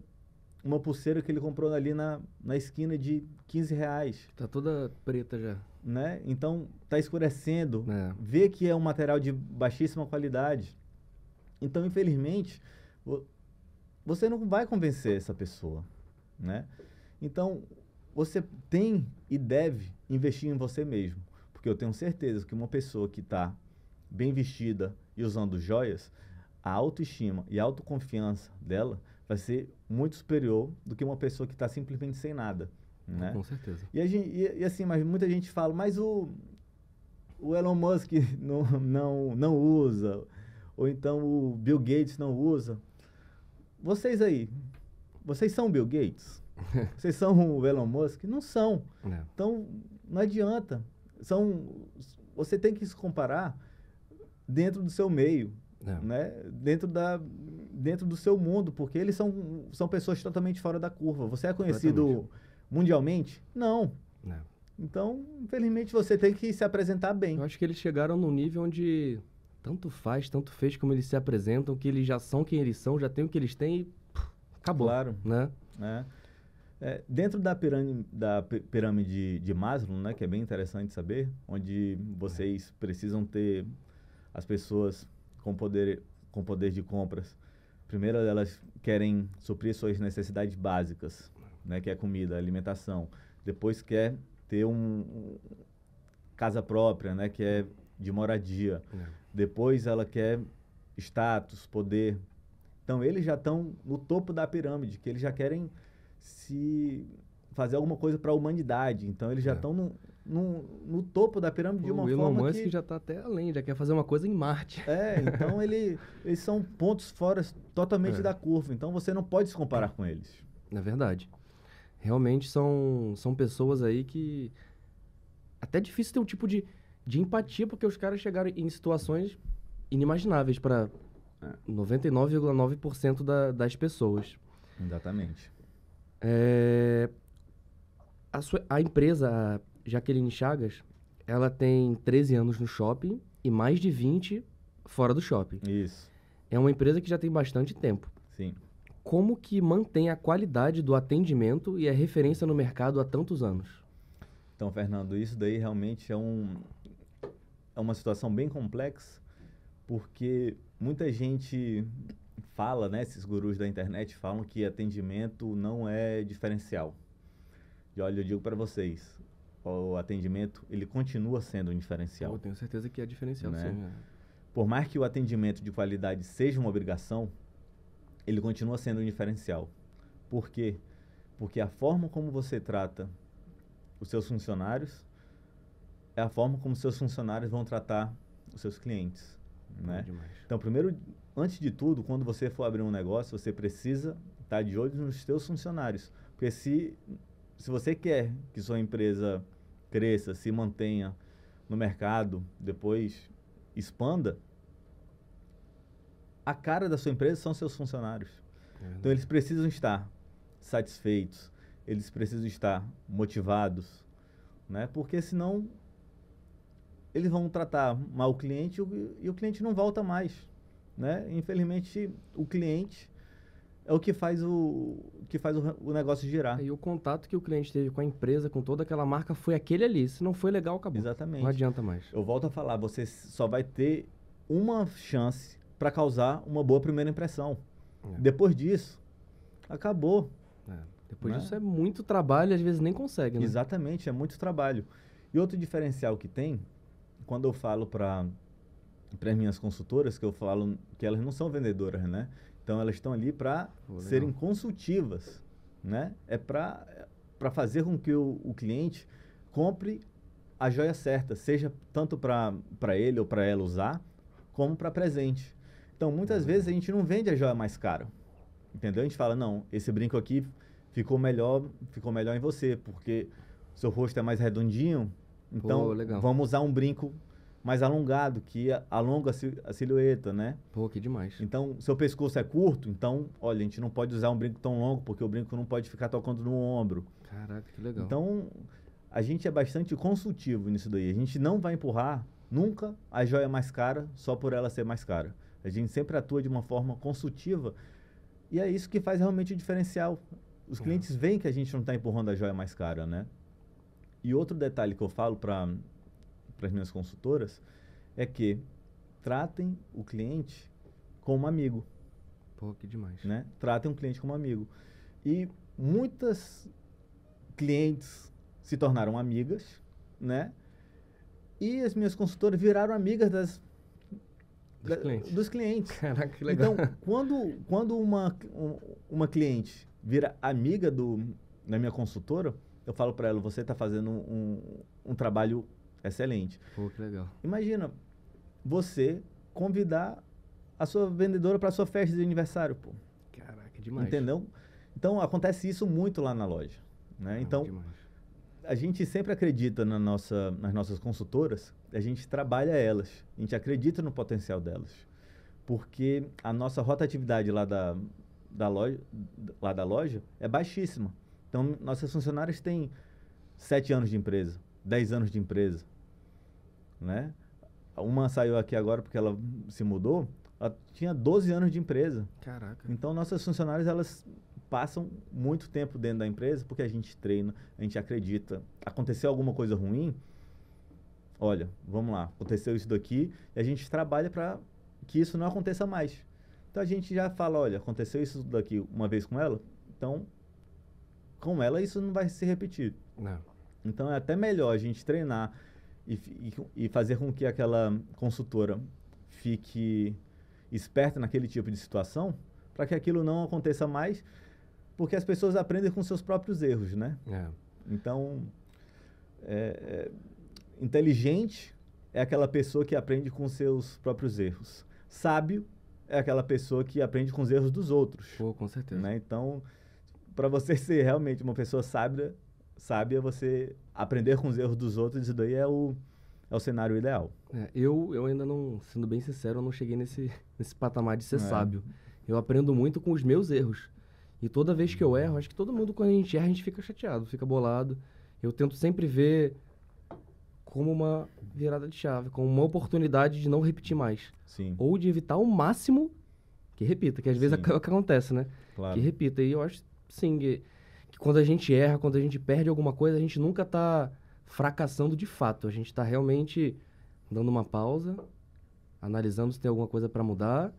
uma pulseira que ele comprou ali na, na esquina de 15 reais. Tá toda preta já. Né? Então, tá escurecendo. É. Vê que é um material de baixíssima qualidade. Então, infelizmente, você não vai convencer essa pessoa, né? Então, você tem e deve investir em você mesmo. Porque eu tenho certeza que uma pessoa que está bem vestida e usando joias, a autoestima e a autoconfiança dela vai ser muito superior do que uma pessoa que está simplesmente sem nada. Né? Com certeza. E, gente, e, e, assim, mas muita gente fala, mas o, o Elon Musk não, não, não usa, ou então o Bill Gates não usa. Vocês aí, vocês são Bill Gates? vocês são o Elon Musk? Não são. É. Então, não adianta são você tem que se comparar dentro do seu meio, é. né? Dentro da dentro do seu mundo, porque eles são são pessoas totalmente fora da curva. Você é conhecido mundialmente? Não. É. Então, infelizmente, você tem que se apresentar bem. Eu acho que eles chegaram num nível onde tanto faz, tanto fez como eles se apresentam, que eles já são quem eles são, já têm o que eles têm e pff, acabou. Claro. Né? É. É, dentro da pirâmide, da pirâmide de Maslow, né, que é bem interessante saber, onde vocês precisam ter as pessoas com poder, com poder de compras. Primeiro, elas querem suprir suas necessidades básicas, né, que é comida, alimentação. Depois, quer ter um, um casa própria, né, que é de moradia. É. Depois, ela quer status, poder. Então, eles já estão no topo da pirâmide, que eles já querem se fazer alguma coisa para a humanidade. Então eles já estão é. No, no, topo da pirâmide de uma o Elon forma Musk que... já está até além, já quer fazer uma coisa em Marte. É, então ele, eles são pontos fora totalmente é. da curva. Então você não pode se comparar com eles. É verdade. Realmente são, são pessoas aí que... Até é difícil ter um tipo de, de empatia, porque os caras chegaram em situações inimagináveis para 99,9% da, das pessoas. Exatamente. É, a, sua, a empresa, a Jaqueline Chagas, ela tem 13 anos no shopping e mais de 20 fora do shopping. Isso. É uma empresa que já tem bastante tempo. Sim. Como que mantém a qualidade do atendimento e a referência no mercado há tantos anos? Então, Fernando, isso daí realmente é, um, é uma situação bem complexa, porque muita gente fala, né, esses gurus da internet falam que atendimento não é diferencial. E olha, eu digo para vocês, o atendimento, ele continua sendo um diferencial. Eu tenho certeza que é diferencial, né? sim. É. Por mais que o atendimento de qualidade seja uma obrigação, ele continua sendo um diferencial. Por quê? Porque a forma como você trata os seus funcionários é a forma como seus funcionários vão tratar os seus clientes. Né? Então, primeiro, antes de tudo, quando você for abrir um negócio, você precisa estar de olho nos seus funcionários. Porque se, se você quer que sua empresa cresça, se mantenha no mercado, depois expanda, a cara da sua empresa são seus funcionários. É então, eles precisam estar satisfeitos, eles precisam estar motivados, né? Porque senão eles vão tratar mal o cliente e o cliente não volta mais. Né? Infelizmente, o cliente é o que faz o que faz o, o, negócio girar. E o contato que o cliente teve com a empresa, com toda aquela marca, foi aquele ali. Se não foi legal, acabou. Exatamente. Não adianta mais. Eu volto a falar, você só vai ter uma chance para causar uma boa primeira impressão. É. Depois disso, acabou. É. Depois né? disso é muito trabalho, às vezes nem consegue. Né? Exatamente, é muito trabalho. E outro diferencial que tem, quando eu falo para para as minhas consultoras, que eu falo que elas não são vendedoras, né? Então elas estão ali para serem consultivas, né? É para para fazer com que o, o cliente compre a joia certa, seja tanto para ele ou para ela usar, como para presente. Então, muitas vezes a gente não vende a joia mais cara. Entendeu? A gente fala, não, esse brinco aqui ficou melhor, ficou melhor em você, porque seu rosto é mais redondinho, então Pô, vamos usar um brinco mais alongado, que alonga a silhueta, né? Pô, que demais. Então, seu pescoço é curto, então, olha, a gente não pode usar um brinco tão longo, porque o brinco não pode ficar tocando no ombro. Caraca, que legal. Então, a gente é bastante consultivo nisso daí. A gente não vai empurrar nunca a joia mais cara só por ela ser mais cara. A gente sempre atua de uma forma consultiva e é isso que faz realmente o diferencial. Os uhum. clientes veem que a gente não está empurrando a joia mais cara, né? E outro detalhe que eu falo para as minhas consultoras é que tratem o cliente como amigo. Pô, que demais. Né? Tratem o cliente como amigo. E muitas clientes se tornaram amigas, né? E as minhas consultoras viraram amigas das dos, da, clientes. dos clientes. Caraca, que legal. Então, quando, quando uma, uma cliente vira amiga do, da minha consultora, eu falo para ela, você está fazendo um, um trabalho excelente. Pô, que legal. Imagina você convidar a sua vendedora para sua festa de aniversário, pô. Caraca, demais. Entendeu? Então, acontece isso muito lá na loja. Né? Ah, então, demais. a gente sempre acredita na nossa, nas nossas consultoras, a gente trabalha elas, a gente acredita no potencial delas. Porque a nossa rotatividade lá da, da loja, lá da loja é baixíssima. Então, nossas funcionárias têm sete anos de empresa, dez anos de empresa, né? Uma saiu aqui agora porque ela se mudou, ela tinha 12 anos de empresa. Caraca. Então, nossas funcionárias, elas passam muito tempo dentro da empresa porque a gente treina, a gente acredita. Aconteceu alguma coisa ruim, olha, vamos lá, aconteceu isso daqui e a gente trabalha para que isso não aconteça mais. Então a gente já fala, olha, aconteceu isso daqui uma vez com ela, então com ela isso não vai se repetir. Não. Então é até melhor a gente treinar e, e, e fazer com que aquela consultora fique esperta naquele tipo de situação para que aquilo não aconteça mais, porque as pessoas aprendem com seus próprios erros, né? É. Então, é, é, inteligente é aquela pessoa que aprende com seus próprios erros. Sábio é aquela pessoa que aprende com os erros dos outros. Pô, com certeza. Né? Então, para você ser realmente uma pessoa sábia, sábia, você aprender com os erros dos outros, isso daí é o, é o cenário ideal. É, eu, eu ainda não, sendo bem sincero, eu não cheguei nesse, nesse patamar de ser é. sábio. Eu aprendo muito com os meus erros. E toda vez que eu erro, acho que todo mundo, quando a gente erra, a gente fica chateado, fica bolado. Eu tento sempre ver como uma virada de chave, como uma oportunidade de não repetir mais. Sim. Ou de evitar o máximo que repita, que às vezes é o que acontece, né? Claro. Que repita. E eu acho sim, que, que quando a gente erra, quando a gente perde alguma coisa, a gente nunca está fracassando de fato. A gente está realmente dando uma pausa, analisando se tem alguma coisa para mudar,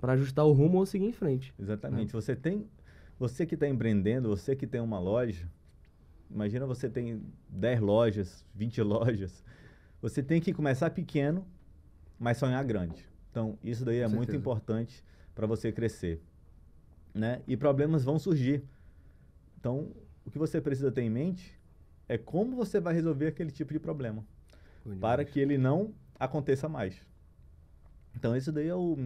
para ajustar o rumo ou seguir em frente. Exatamente. Né? Você tem, você que está empreendendo, você que tem uma loja, imagina você tem 10 lojas, 20 lojas, você tem que começar pequeno, mas sonhar grande. Então, isso daí é muito importante para você crescer. Né? E problemas vão surgir. Então, o que você precisa ter em mente é como você vai resolver aquele tipo de problema para que ele não aconteça mais. Então, esse daí é o,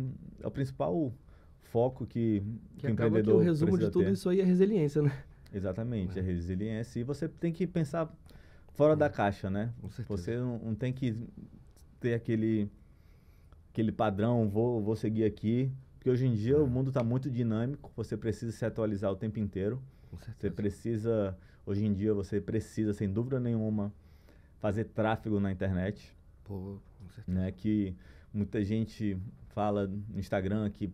é o principal foco que, que, que o empreendedor que o resumo de tudo ter. isso aí é resiliência, né? Exatamente, é. é resiliência. E você tem que pensar fora é. da caixa, né? Você não, não, tem que ter aquele, aquele padrão, vou, vou seguir aqui. Porque hoje em dia é. o mundo está muito dinâmico, você precisa se atualizar o tempo inteiro. Você precisa, hoje em dia, você precisa, sem dúvida nenhuma, fazer tráfego na internet. Pô, com certeza. Né? Que muita gente fala no Instagram que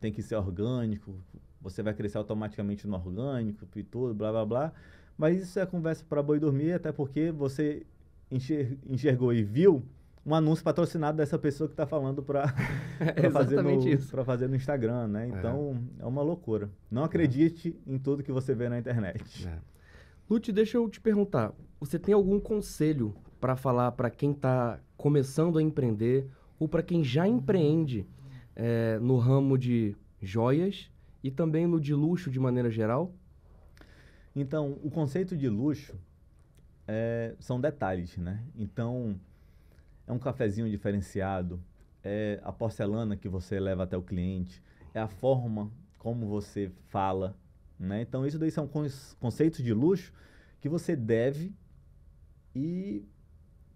tem que ser orgânico, você vai crescer automaticamente no orgânico e tudo, blá blá blá. Mas isso é conversa para boi dormir, até porque você enxergou e viu um anúncio patrocinado dessa pessoa que está falando para fazer, no, fazer no Instagram, né? É. Então, é, é uma loucura. Não acredite é. em tudo que você vê na internet. É. Lute, deixa eu te perguntar. Você tem algum conselho para falar para quem está começando a empreender ou para quem já empreende é, no ramo de joias e também no de luxo de maneira geral? Então, o conceito de luxo, é, são detalhes, né? Então, é um cafezinho diferenciado, é a porcelana que você leva até o cliente, é a forma como você fala, né? Então, isso daí são conceitos de luxo que você deve e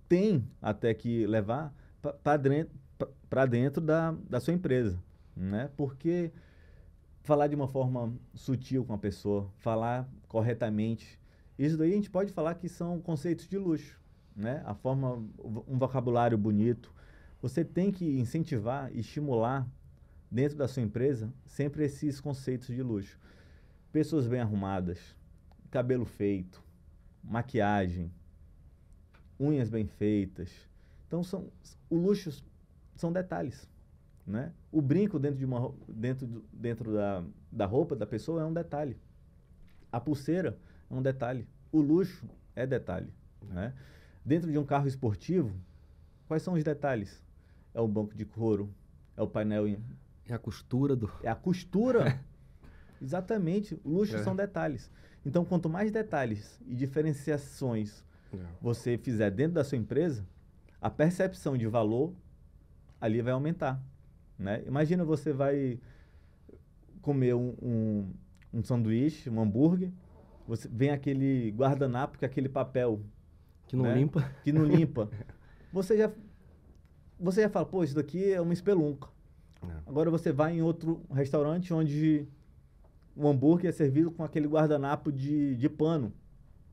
tem até que levar para dentro, da, da sua empresa, né? Porque falar de uma forma sutil com a pessoa, falar corretamente, isso daí a gente pode falar que são conceitos de luxo, né? A forma, um vocabulário bonito. Você tem que incentivar e estimular dentro da sua empresa sempre esses conceitos de luxo. Pessoas bem arrumadas, cabelo feito, maquiagem, unhas bem feitas. Então são o luxo são detalhes, né? O brinco dentro de uma dentro dentro da, da roupa da pessoa é um detalhe. A pulseira é um detalhe. O luxo é detalhe. Né? Dentro de um carro esportivo, quais são os detalhes? É o banco de couro, é o painel. Em... É a costura do. É a costura. Exatamente. O luxo é. são detalhes. Então, quanto mais detalhes e diferenciações é. você fizer dentro da sua empresa, a percepção de valor ali vai aumentar. Né? Imagina você vai comer um, um, um sanduíche, um hambúrguer, você vem aquele guardanapo que é aquele papel que não né? limpa, que não limpa. você já você já fala, pô, isso daqui é uma espelunca. É. Agora você vai em outro restaurante onde o hambúrguer é servido com aquele guardanapo de, de pano.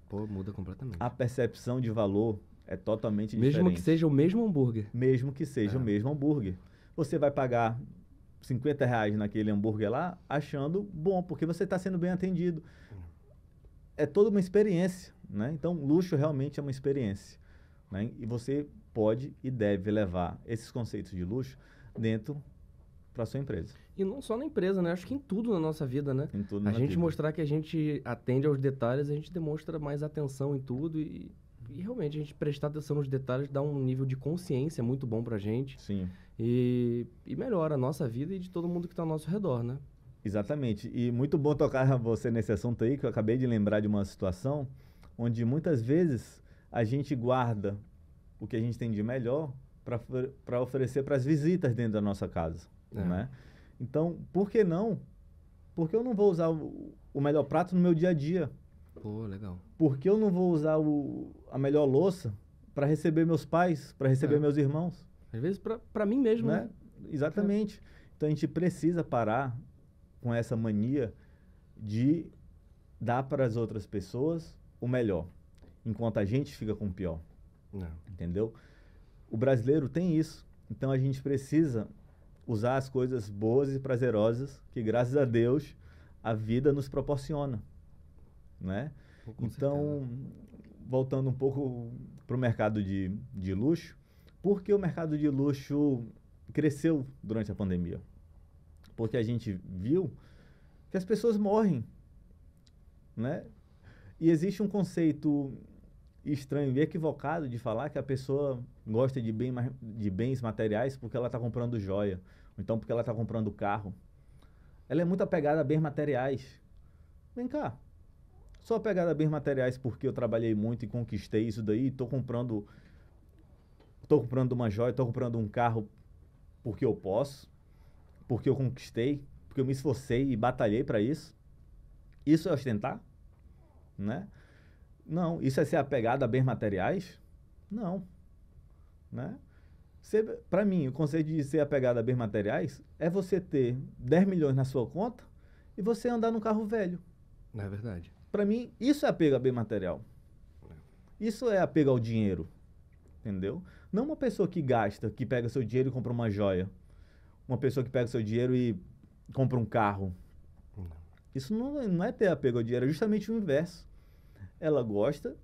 Pô, muda completamente. A percepção de valor é totalmente mesmo diferente. Mesmo que seja o mesmo hambúrguer. Mesmo que seja é. o mesmo hambúrguer. Você vai pagar 50 reais naquele hambúrguer lá, achando bom, porque você está sendo bem atendido é toda uma experiência, né? Então, luxo realmente é uma experiência, né? E você pode e deve levar esses conceitos de luxo dentro para sua empresa. E não só na empresa, né? Acho que em tudo na nossa vida, né? Em tudo a gente vida. mostrar que a gente atende aos detalhes, a gente demonstra mais atenção em tudo e, e realmente a gente prestar atenção nos detalhes dá um nível de consciência muito bom pra gente. Sim. E, e melhora a nossa vida e de todo mundo que está ao nosso redor, né? Exatamente. E muito bom tocar você nesse assunto aí, que eu acabei de lembrar de uma situação onde muitas vezes a gente guarda o que a gente tem de melhor para oferecer para as visitas dentro da nossa casa. É. Né? Então, por que não? Por que eu não vou usar o, o melhor prato no meu dia a dia? Pô, legal. Por que eu não vou usar o, a melhor louça para receber meus pais, para receber é. meus irmãos? Às vezes para mim mesmo, né? né? Exatamente. É. Então a gente precisa parar com essa mania de dar para as outras pessoas o melhor, enquanto a gente fica com o pior. Não. Entendeu? O brasileiro tem isso. Então a gente precisa usar as coisas boas e prazerosas que, graças a Deus, a vida nos proporciona. Né? então, voltando um pouco para o mercado de, de luxo, por que o mercado de luxo cresceu durante a pandemia? Porque a gente viu que as pessoas morrem, né? E existe um conceito estranho e equivocado de falar que a pessoa gosta de, bem, de bens materiais porque ela está comprando joia, ou então porque ela está comprando carro. Ela é muito apegada a bens materiais. Vem cá. Sou apegada a bens materiais porque eu trabalhei muito e conquistei isso daí, estou comprando estou comprando uma joia, estou comprando um carro porque eu posso porque eu conquistei, porque eu me esforcei e batalhei para isso. Isso é ostentar? Né? Não. Isso é ser apegado a bens materiais? Não. Né? Para mim, o conceito de ser apegado a bens materiais é você ter 10 milhões na sua conta e você andar num carro velho. Não é verdade. Para mim, isso é apego a bem material. Isso é apego ao dinheiro. Entendeu? Não uma pessoa que gasta, que pega seu dinheiro e compra uma joia uma pessoa que pega o seu dinheiro e compra um carro. Isso não, não é ter apego ao dinheiro, é justamente o inverso. Ela gosta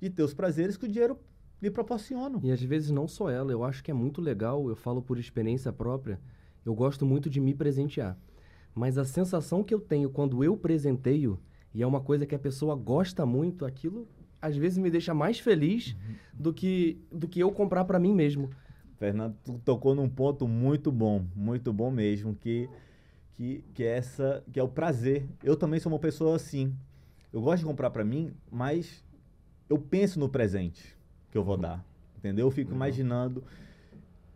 de ter os prazeres que o dinheiro lhe proporciona. E às vezes não só ela, eu acho que é muito legal, eu falo por experiência própria, eu gosto muito de me presentear. Mas a sensação que eu tenho quando eu presenteio, e é uma coisa que a pessoa gosta muito, aquilo às vezes me deixa mais feliz uhum. do, que, do que eu comprar para mim mesmo. Fernando tocou num ponto muito bom, muito bom mesmo, que, que, que, é essa, que é o prazer. Eu também sou uma pessoa assim. Eu gosto de comprar para mim, mas eu penso no presente que eu vou dar, entendeu? Eu fico imaginando.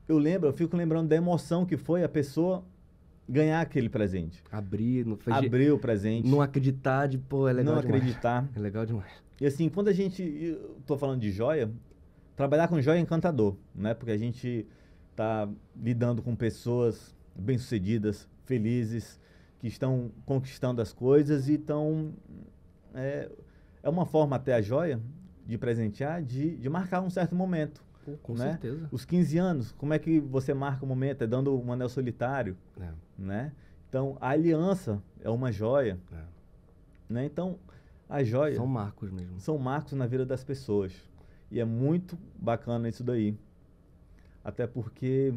Eu lembro, eu fico lembrando da emoção que foi a pessoa ganhar aquele presente. Abrir, não abrir o presente. Não acreditar de, pô, é legal Não demais. acreditar. É legal demais. E assim, quando a gente, estou falando de joia, trabalhar com joia é encantador, né? Porque a gente está lidando com pessoas bem-sucedidas, felizes, que estão conquistando as coisas e estão é, é uma forma até a joia de presentear, de, de marcar um certo momento. Com né? certeza. Os 15 anos, como é que você marca o momento? É dando um anel solitário, é. né? Então, a aliança é uma joia, é. né? Então, a joia... São marcos mesmo. São marcos na vida das pessoas. E é muito bacana isso daí. Até porque,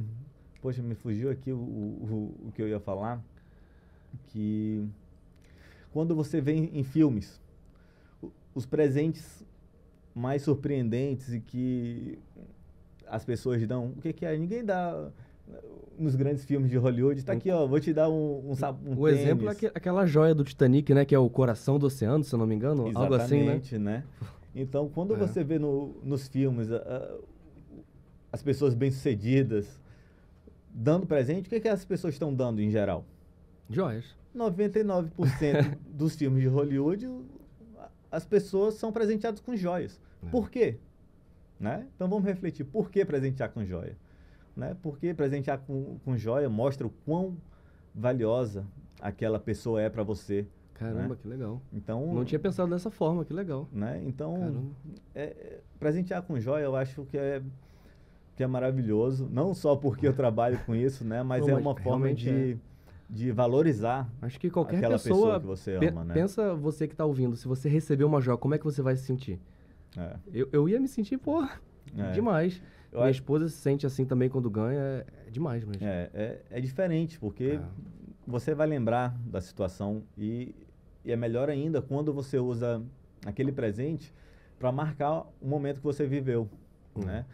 poxa, me fugiu aqui o, o, o que eu ia falar, que quando você vê em filmes, os presentes mais surpreendentes e que as pessoas dão. O que, que é? Ninguém dá nos grandes filmes de Hollywood. Tá aqui, ó, vou te dar um, um, um O tênis. exemplo é aquela joia do Titanic, né? Que é o coração do oceano, se eu não me engano. Exatamente, algo assim, né? né? Então, quando é. você vê no, nos filmes uh, as pessoas bem-sucedidas dando presente, o que, que as pessoas estão dando em geral? Joias. 99% dos filmes de Hollywood, as pessoas são presenteadas com joias. É. Por quê? Né? Então vamos refletir. Por que presentear com joia? Né? Porque presentear com, com joia mostra o quão valiosa aquela pessoa é para você. Caramba, né? que legal. Então, Não tinha pensado dessa forma, que legal. Né? Então, é, é, presentear com joia eu acho que é, que é maravilhoso. Não só porque eu trabalho com isso, né? mas Não, é uma forma de... É de valorizar Acho que qualquer aquela pessoa, pessoa que você ama, né? Pensa você que está ouvindo, se você receber uma joia, como é que você vai se sentir? É. Eu, eu ia me sentir, pô, é. demais. Eu Minha acho... esposa se sente assim também quando ganha, é, é demais mesmo. É, é, diferente, porque você vai lembrar da situação e, e, é melhor ainda quando você usa aquele presente para marcar o momento que você viveu, hum. né?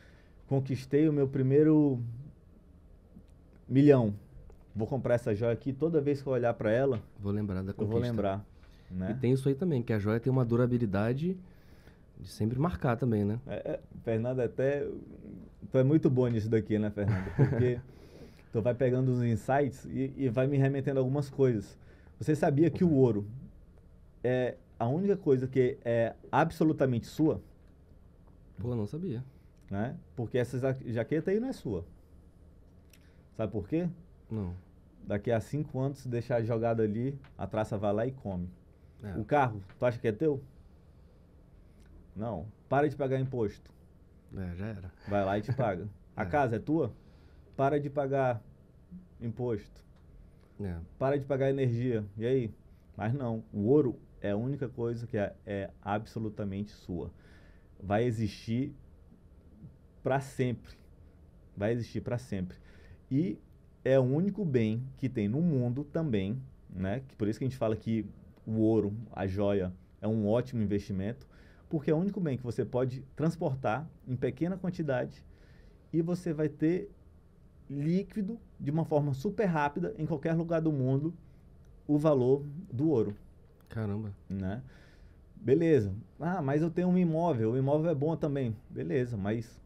Conquistei o meu primeiro milhão, vou comprar essa joia aqui, toda vez que eu olhar para ela, vou lembrar da conquista. Vou lembrar. Né? E tem isso aí também, que a joia tem uma durabilidade de sempre marcar também, né? É, é, Fernando, até. Tu é muito bom nisso daqui, né, Fernando? Porque tu vai pegando os insights e, e vai me remetendo algumas coisas. Você sabia que o ouro é a única coisa que é absolutamente sua? Pô, não sabia. Né? Porque essa jaqueta aí não é sua. Sabe por quê? Não. Daqui a cinco anos, se deixar jogado ali, a traça vai lá e come. É. O carro, tu acha que é teu? Não. Para de pagar imposto. É, já era. Vai lá e te paga. A é. casa é tua? Para de pagar imposto. É. Para de pagar energia. E aí? Mas não. O ouro é a única coisa que é, é absolutamente sua. Vai existir para sempre. Vai existir para sempre. E é o único bem que tem no mundo também, né? Por isso que a gente fala que o ouro, a joia, é um ótimo investimento, porque é o único bem que você pode transportar em pequena quantidade e você vai ter líquido de uma forma super rápida em qualquer lugar do mundo o valor do ouro. Caramba. Né? Beleza. Ah, mas eu tenho um imóvel. O imóvel é bom também. Beleza, mas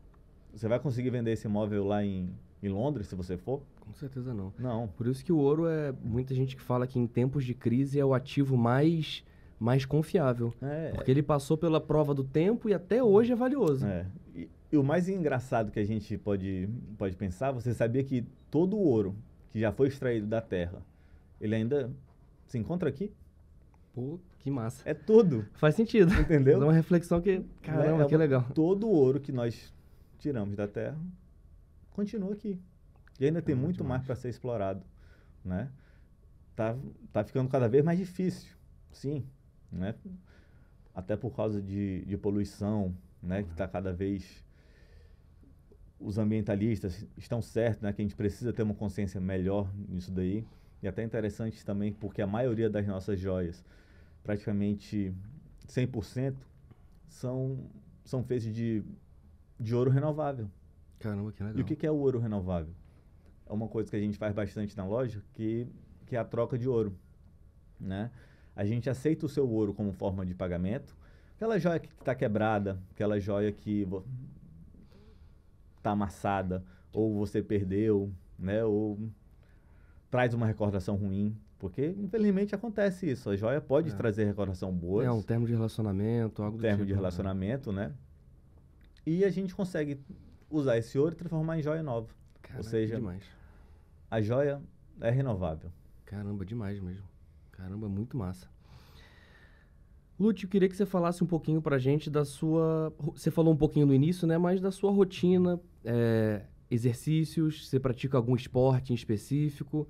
você vai conseguir vender esse imóvel lá em, em Londres, se você for? Com certeza não. Não. Por isso que o ouro é. Muita gente que fala que em tempos de crise é o ativo mais, mais confiável. É. Porque ele passou pela prova do tempo e até hoje é valioso. É. E, e, o mais engraçado que a gente pode, pode pensar, você sabia que todo o ouro que já foi extraído da terra, ele ainda se encontra aqui? Pô, que massa. É tudo. Faz sentido. Entendeu? É uma reflexão que, caramba, é, é que legal. Todo o ouro que nós tiramos da terra continua aqui. E ainda tem muito mais para ser explorado, né? Tá, tá ficando cada vez mais difícil, sim, né? Até por causa de, de poluição, né? Que está cada vez... Os ambientalistas estão certos, né? Que a gente precisa ter uma consciência melhor nisso daí. E até interessante também, porque a maioria das nossas joias, praticamente 100%, são, são feitas de, de ouro renovável. Caramba, que legal. E o que, que é o ouro renovável? é uma coisa que a gente faz bastante na loja, que, que é a troca de ouro, né? A gente aceita o seu ouro como forma de pagamento, Aquela joia que está quebrada, aquela joia que está amassada, ou você perdeu, né? Ou traz uma recordação ruim. Porque, infelizmente, acontece isso. A joia pode é. trazer recordação boa. É, um termo de relacionamento, algo um termo tipo, de né? relacionamento, né? E a gente consegue usar esse ouro e transformar em joia nova. Caraca, Ou seja, demais. a joia é renovável. Caramba, demais mesmo. Caramba, muito massa. Lute, eu queria que você falasse um pouquinho pra gente da sua. Você falou um pouquinho no início, né? Mas da sua rotina, é, exercícios, você pratica algum esporte em específico.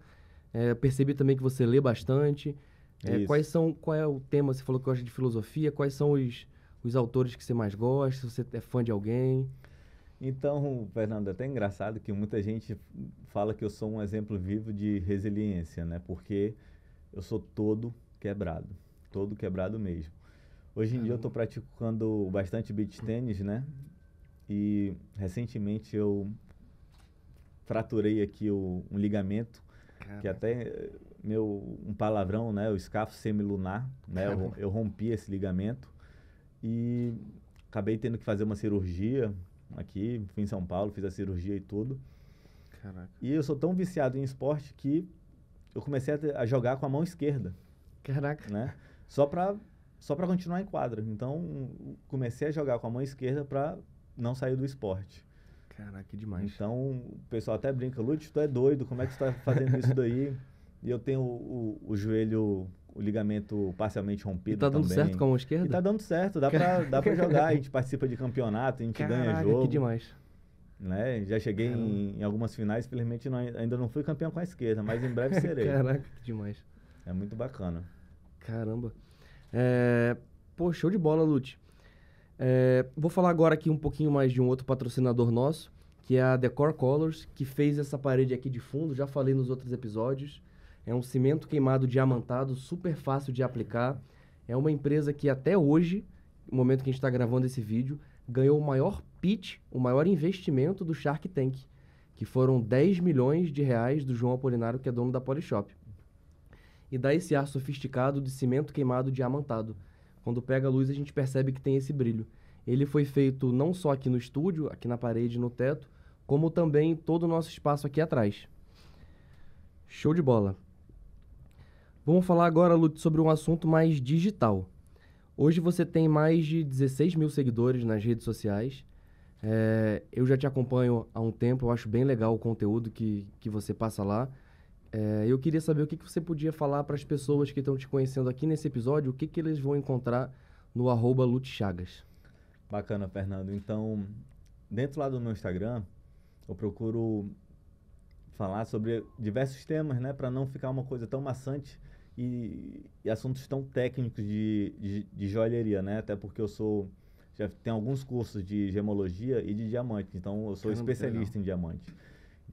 É, percebi também que você lê bastante. É, quais são, qual é o tema? Você falou que gosta de filosofia. Quais são os, os autores que você mais gosta? Se você é fã de alguém? Então, Fernando, é até engraçado que muita gente fala que eu sou um exemplo vivo de resiliência, né? Porque eu sou todo quebrado, todo quebrado mesmo. Hoje em dia eu estou praticando bastante beach tênis, né? E recentemente eu fraturei aqui o, um ligamento que até meu um palavrão, né, o escafo semilunar, né, eu, eu, rompi esse ligamento e acabei tendo que fazer uma cirurgia aqui, fui em São Paulo, fiz a cirurgia e tudo. Caraca. E eu sou tão viciado em esporte que eu comecei a, a jogar com a mão esquerda. Caraca. Né? Só para só para continuar em quadra. Então, comecei a jogar com a mão esquerda para não sair do esporte. Caraca, que demais. Então, o pessoal até brinca, Lute, tu é doido, como é que tu tá fazendo isso daí? E eu tenho o, o, o joelho, o ligamento parcialmente rompido E tá dando também. certo com a mão esquerda? E tá dando certo, dá pra, dá pra jogar, a gente participa de campeonato, a gente Caraca, ganha jogo. que demais. Né? Já cheguei em, em, algumas finais, felizmente não, ainda não fui campeão com a esquerda, mas em breve serei. Caraca, que demais. É muito bacana. Caramba. É... Pô, show de bola, Lute. É, vou falar agora aqui um pouquinho mais de um outro patrocinador nosso, que é a Decor Colors, que fez essa parede aqui de fundo, já falei nos outros episódios. É um cimento queimado diamantado, super fácil de aplicar. É uma empresa que até hoje, no momento que a gente está gravando esse vídeo, ganhou o maior pitch, o maior investimento do Shark Tank, que foram 10 milhões de reais do João Apolinário, que é dono da Polishop. E dá esse ar sofisticado de cimento queimado diamantado. Quando pega a luz, a gente percebe que tem esse brilho. Ele foi feito não só aqui no estúdio, aqui na parede, no teto, como também todo o nosso espaço aqui atrás. Show de bola. Vamos falar agora, Lute, sobre um assunto mais digital. Hoje você tem mais de 16 mil seguidores nas redes sociais. É, eu já te acompanho há um tempo, eu acho bem legal o conteúdo que, que você passa lá. É, eu queria saber o que, que você podia falar para as pessoas que estão te conhecendo aqui nesse episódio, o que, que eles vão encontrar no arroba Lute Chagas. Bacana, Fernando. Então, dentro lá do meu Instagram, eu procuro falar sobre diversos temas, né, para não ficar uma coisa tão maçante e, e assuntos tão técnicos de, de, de, joalheria, né? Até porque eu sou já tenho alguns cursos de gemologia e de diamante, então eu sou Caramba, especialista em diamante.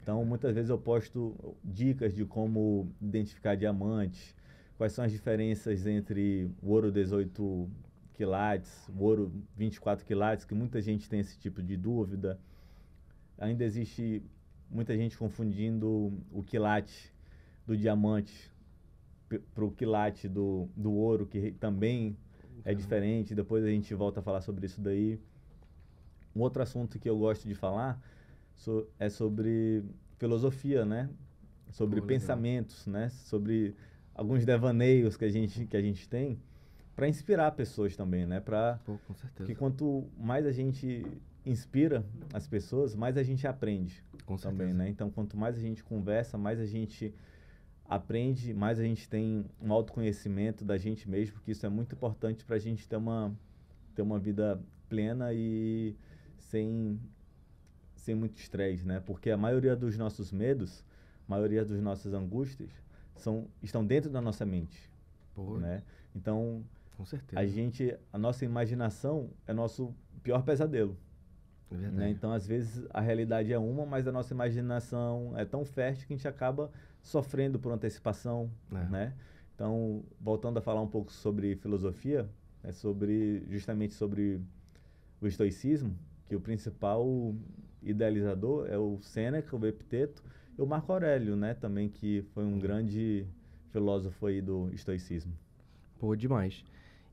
Então, muitas vezes eu posto dicas de como identificar diamantes, quais são as diferenças entre o ouro 18 quilates, o ouro 24 quilates, que muita gente tem esse tipo de dúvida. Ainda existe muita gente confundindo o quilate do diamante para o quilate do, do ouro, que também é diferente. Depois a gente volta a falar sobre isso daí. Um outro assunto que eu gosto de falar so, é sobre filosofia, né? Sobre Pô, pensamentos, né? Sobre alguns devaneios que a gente, que a gente tem para inspirar pessoas também, né? Para que quanto mais a gente inspira as pessoas, mais a gente aprende com também, né? Então, quanto mais a gente conversa, mais a gente aprende, mais a gente tem um autoconhecimento da gente mesmo, porque isso é muito importante para a gente ter uma ter uma vida plena e sem sem muito estresse, né? Porque a maioria dos nossos medos, a maioria das nossas angústias são estão dentro da nossa mente, Porra. né? Então, com certeza. A gente, a nossa imaginação é nosso pior pesadelo. É né? Então, às vezes a realidade é uma, mas a nossa imaginação é tão fértil que a gente acaba sofrendo por antecipação, é. né? Então, voltando a falar um pouco sobre filosofia, é sobre justamente sobre o estoicismo, que o principal idealizador é o Sêneca, o Epiteto, e o Marco Aurélio, né, também que foi um grande filósofo aí do estoicismo. Pô, demais.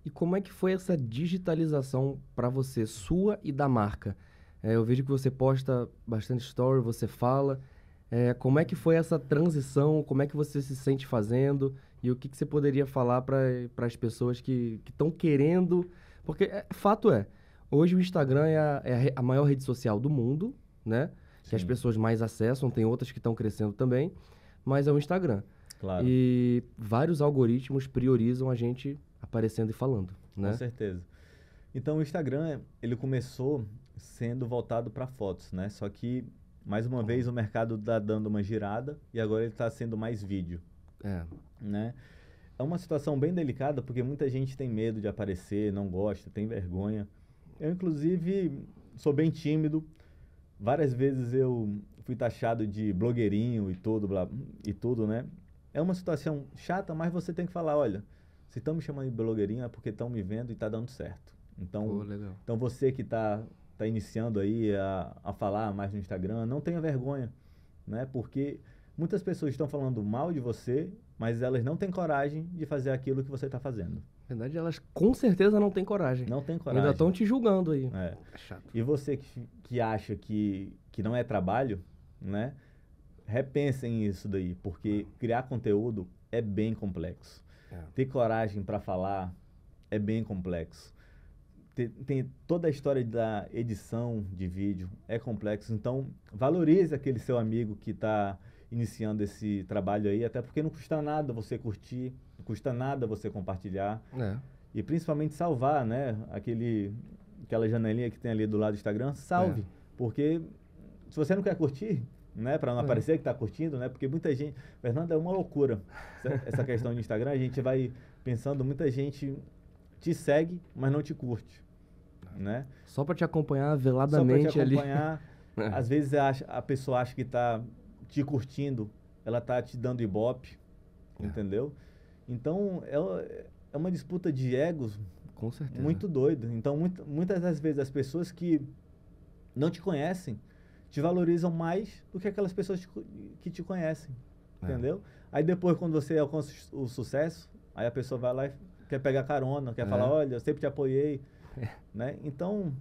E como é que foi essa digitalização para você, sua e da marca? É, eu vejo que você posta bastante story, você fala. É, como é que foi essa transição? Como é que você se sente fazendo? E o que, que você poderia falar para as pessoas que estão querendo? Porque é, fato é, hoje o Instagram é a, é a maior rede social do mundo, né? Sim. Que as pessoas mais acessam, tem outras que estão crescendo também, mas é o Instagram. Claro. E vários algoritmos priorizam a gente aparecendo e falando, né? Com certeza. Então o Instagram, ele começou sendo voltado para fotos, né? Só que mais uma vez o mercado está dando uma girada e agora ele está sendo mais vídeo. É. Né? É uma situação bem delicada porque muita gente tem medo de aparecer, não gosta, tem vergonha. Eu inclusive sou bem tímido. Várias vezes eu fui taxado de blogueirinho e tudo, blá, e tudo, né? É uma situação chata, mas você tem que falar, olha, se estão me chamando de blogueirinho é porque estão me vendo e está dando certo. Então, Pô, então você que está tá iniciando aí a, a falar mais no Instagram, não tenha vergonha, né? Porque muitas pessoas estão falando mal de você, mas elas não têm coragem de fazer aquilo que você está fazendo. Na verdade, elas com certeza não têm coragem. Não têm coragem. Ainda estão te julgando aí. É. é chato. E você que, que acha que, que não é trabalho, né? Repensem isso daí, porque criar conteúdo é bem complexo. É. Ter coragem para falar é bem complexo. Tem, tem, toda a história da edição de vídeo é complexo. Então, valorize aquele seu amigo que está iniciando esse trabalho aí, até porque não custa nada você curtir, não custa nada você compartilhar. É. E principalmente salvar, né? Aquele, aquela janelinha que tem ali do lado do Instagram, salve. É. Porque se você não quer curtir, né? Para não é. aparecer que está curtindo, né? Porque muita gente. Fernando, é uma loucura essa questão de Instagram. A gente vai pensando, muita gente te segue, mas não te curte, né? Só para te acompanhar veladamente Só te acompanhar, ali. Às vezes a, a pessoa acha que está te curtindo, ela tá te dando ibope, é. entendeu? Então é, é uma disputa de egos com certeza. muito doida. Então muito, muitas das vezes as pessoas que não te conhecem te valorizam mais do que aquelas pessoas que te conhecem. É. Entendeu? Aí depois, quando você alcança o sucesso, aí a pessoa vai lá e quer pegar carona, quer é. falar, olha, eu sempre te apoiei. É. Né? Então,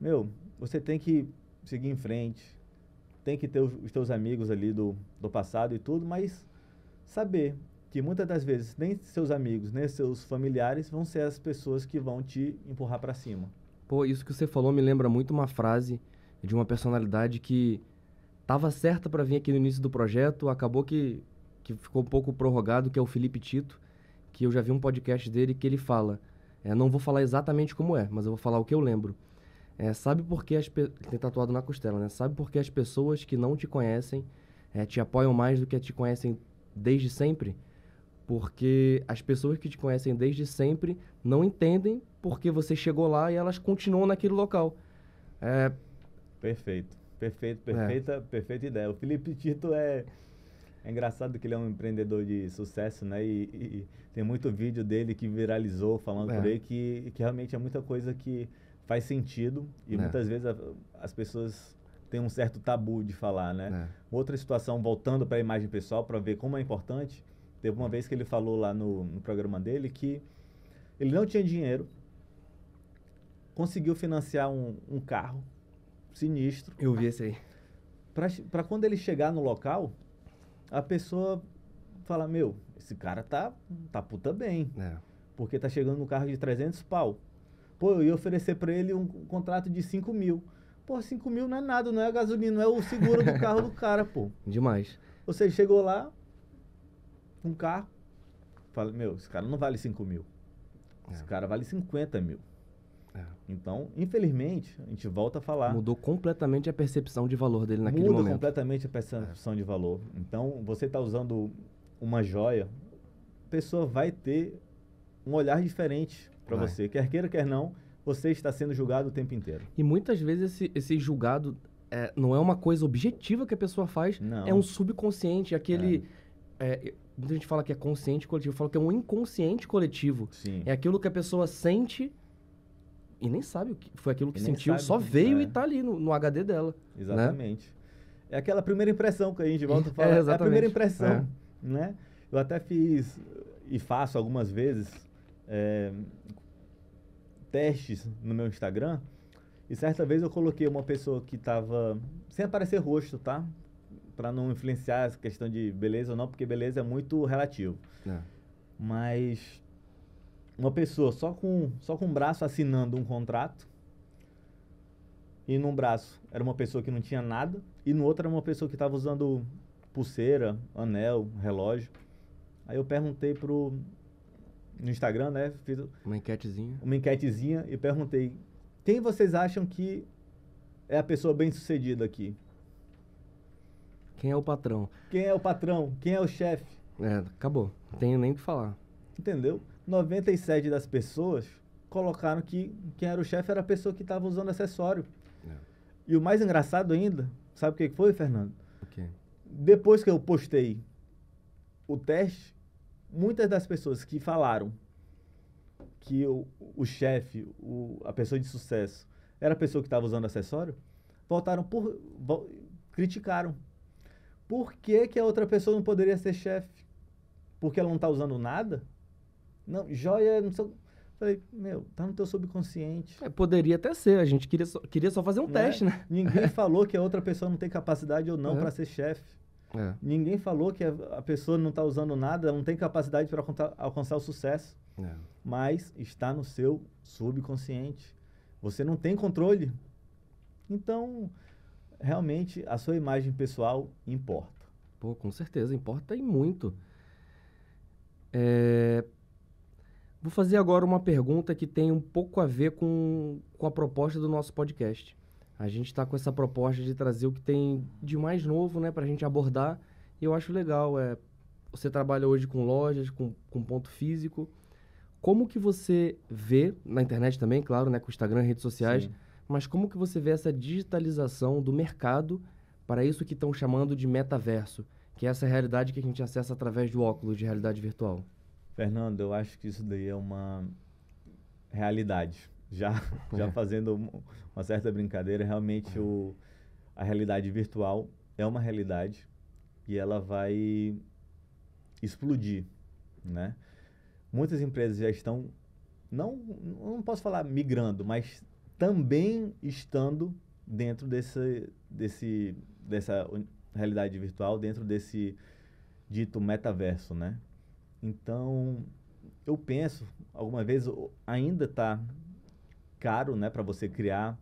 meu, você tem que seguir em frente, tem que ter os, os teus amigos ali do, do passado e tudo, mas saber que muitas das vezes nem seus amigos, nem seus familiares vão ser as pessoas que vão te empurrar para cima. Pô, isso que você falou me lembra muito uma frase de uma personalidade que estava certa para vir aqui no início do projeto, acabou que, que ficou um pouco prorrogado, que é o Felipe Tito, que eu já vi um podcast dele que ele fala, é, não vou falar exatamente como é, mas eu vou falar o que eu lembro. É, sabe por que as pe... tem tatuado na costela, né? Sabe por que as pessoas que não te conhecem é, te apoiam mais do que te conhecem desde sempre? Porque as pessoas que te conhecem desde sempre não entendem porque você chegou lá e elas continuam naquele local. É, Perfeito. Perfeito, perfeita, é. perfeita ideia. O Felipe Tito é, é engraçado que ele é um empreendedor de sucesso, né? E, e tem muito vídeo dele que viralizou falando é. por aí que, que realmente é muita coisa que faz sentido e é. muitas vezes a, as pessoas têm um certo tabu de falar, né? É. Outra situação, voltando para a imagem pessoal, para ver como é importante, teve uma vez que ele falou lá no, no programa dele que ele não tinha dinheiro, conseguiu financiar um, um carro sinistro. Eu vi esse aí. Para quando ele chegar no local, a pessoa fala, meu, esse cara tá, tá puta bem. É. Porque tá chegando no carro de 300 pau. Pô, eu ia oferecer para ele um, um, contrato de 5 mil. Pô, 5 mil não é nada, não é a gasolina, não é o seguro do carro do cara, pô. Demais. Você chegou lá, um carro, fala, meu, esse cara não vale 5 mil. Esse é. cara vale 50 mil. É. Então, infelizmente, a gente volta a falar. Mudou completamente a percepção de valor dele naquele Muda momento. Muda completamente a percepção é. de valor. Então, você está usando uma joia, a pessoa vai ter um olhar diferente para você. Quer queira, quer não, você está sendo julgado o tempo inteiro. E muitas vezes esse, esse julgado é, não é uma coisa objetiva que a pessoa faz, não. é um subconsciente, aquele... É. é muita gente fala que é consciente coletivo, eu falo que é um inconsciente coletivo. Sim. É aquilo que a pessoa sente e nem sabe o que foi aquilo que sentiu, só veio é. e tá ali no, no HD dela. Né? Exatamente. Né? É aquela primeira impressão que a gente volta a falar. É, é a primeira impressão, é. né? Eu até fiz e faço algumas vezes é, testes no meu Instagram. E certa vez eu coloquei uma pessoa que estava sem aparecer rosto, tá? Para não influenciar essa questão de beleza ou não, porque beleza é muito relativo. É. Mas uma pessoa só com só com um braço assinando um contrato e num braço era uma pessoa que não tinha nada e no outro era uma pessoa que estava usando pulseira, anel, relógio. Aí eu perguntei pro no Instagram, né? Fiz uma enquetezinha. Uma enquetezinha e perguntei: quem vocês acham que é a pessoa bem-sucedida aqui? Quem é o patrão? Quem é o patrão? Quem é o chefe? É, acabou. Não tenho nem o que falar. Entendeu? 97 das pessoas colocaram que quem era o chefe era a pessoa que estava usando acessório. É. E o mais engraçado ainda, sabe o que foi, Fernando? Depois que eu postei o teste, muitas das pessoas que falaram que o, o chefe, a pessoa de sucesso, era a pessoa que estava usando acessório, voltaram por. Vol, criticaram. Por que, que a outra pessoa não poderia ser chefe? Porque ela não está usando nada? Não, joia, não sei. Falei, meu, tá no teu subconsciente. É, poderia até ser, a gente queria só, queria só fazer um né? teste, né? Ninguém falou que a outra pessoa não tem capacidade ou não é. para ser chefe. É. Ninguém falou que a, a pessoa não está usando nada, não tem capacidade para alcançar o sucesso. É. Mas está no seu subconsciente. Você não tem controle. Então, realmente, a sua imagem pessoal importa. Pô, com certeza, importa e muito. É... Vou fazer agora uma pergunta que tem um pouco a ver com, com a proposta do nosso podcast. A gente está com essa proposta de trazer o que tem de mais novo, né, para a gente abordar. E eu acho legal. É, você trabalha hoje com lojas, com, com ponto físico. Como que você vê, na internet também, claro, né, com Instagram, redes sociais, Sim. Mas como que você vê essa digitalização do mercado para isso que estão chamando de metaverso, que é essa realidade que a gente acessa através do óculos de realidade virtual? Fernando, eu acho que isso daí é uma realidade já, já é. fazendo uma certa brincadeira, realmente o, a realidade virtual é uma realidade e ela vai explodir, né? Muitas empresas já estão, não, não posso falar migrando, mas também estando dentro desse, desse, dessa realidade virtual, dentro desse dito metaverso, né? Então, eu penso, alguma vez ainda está caro, né, para você criar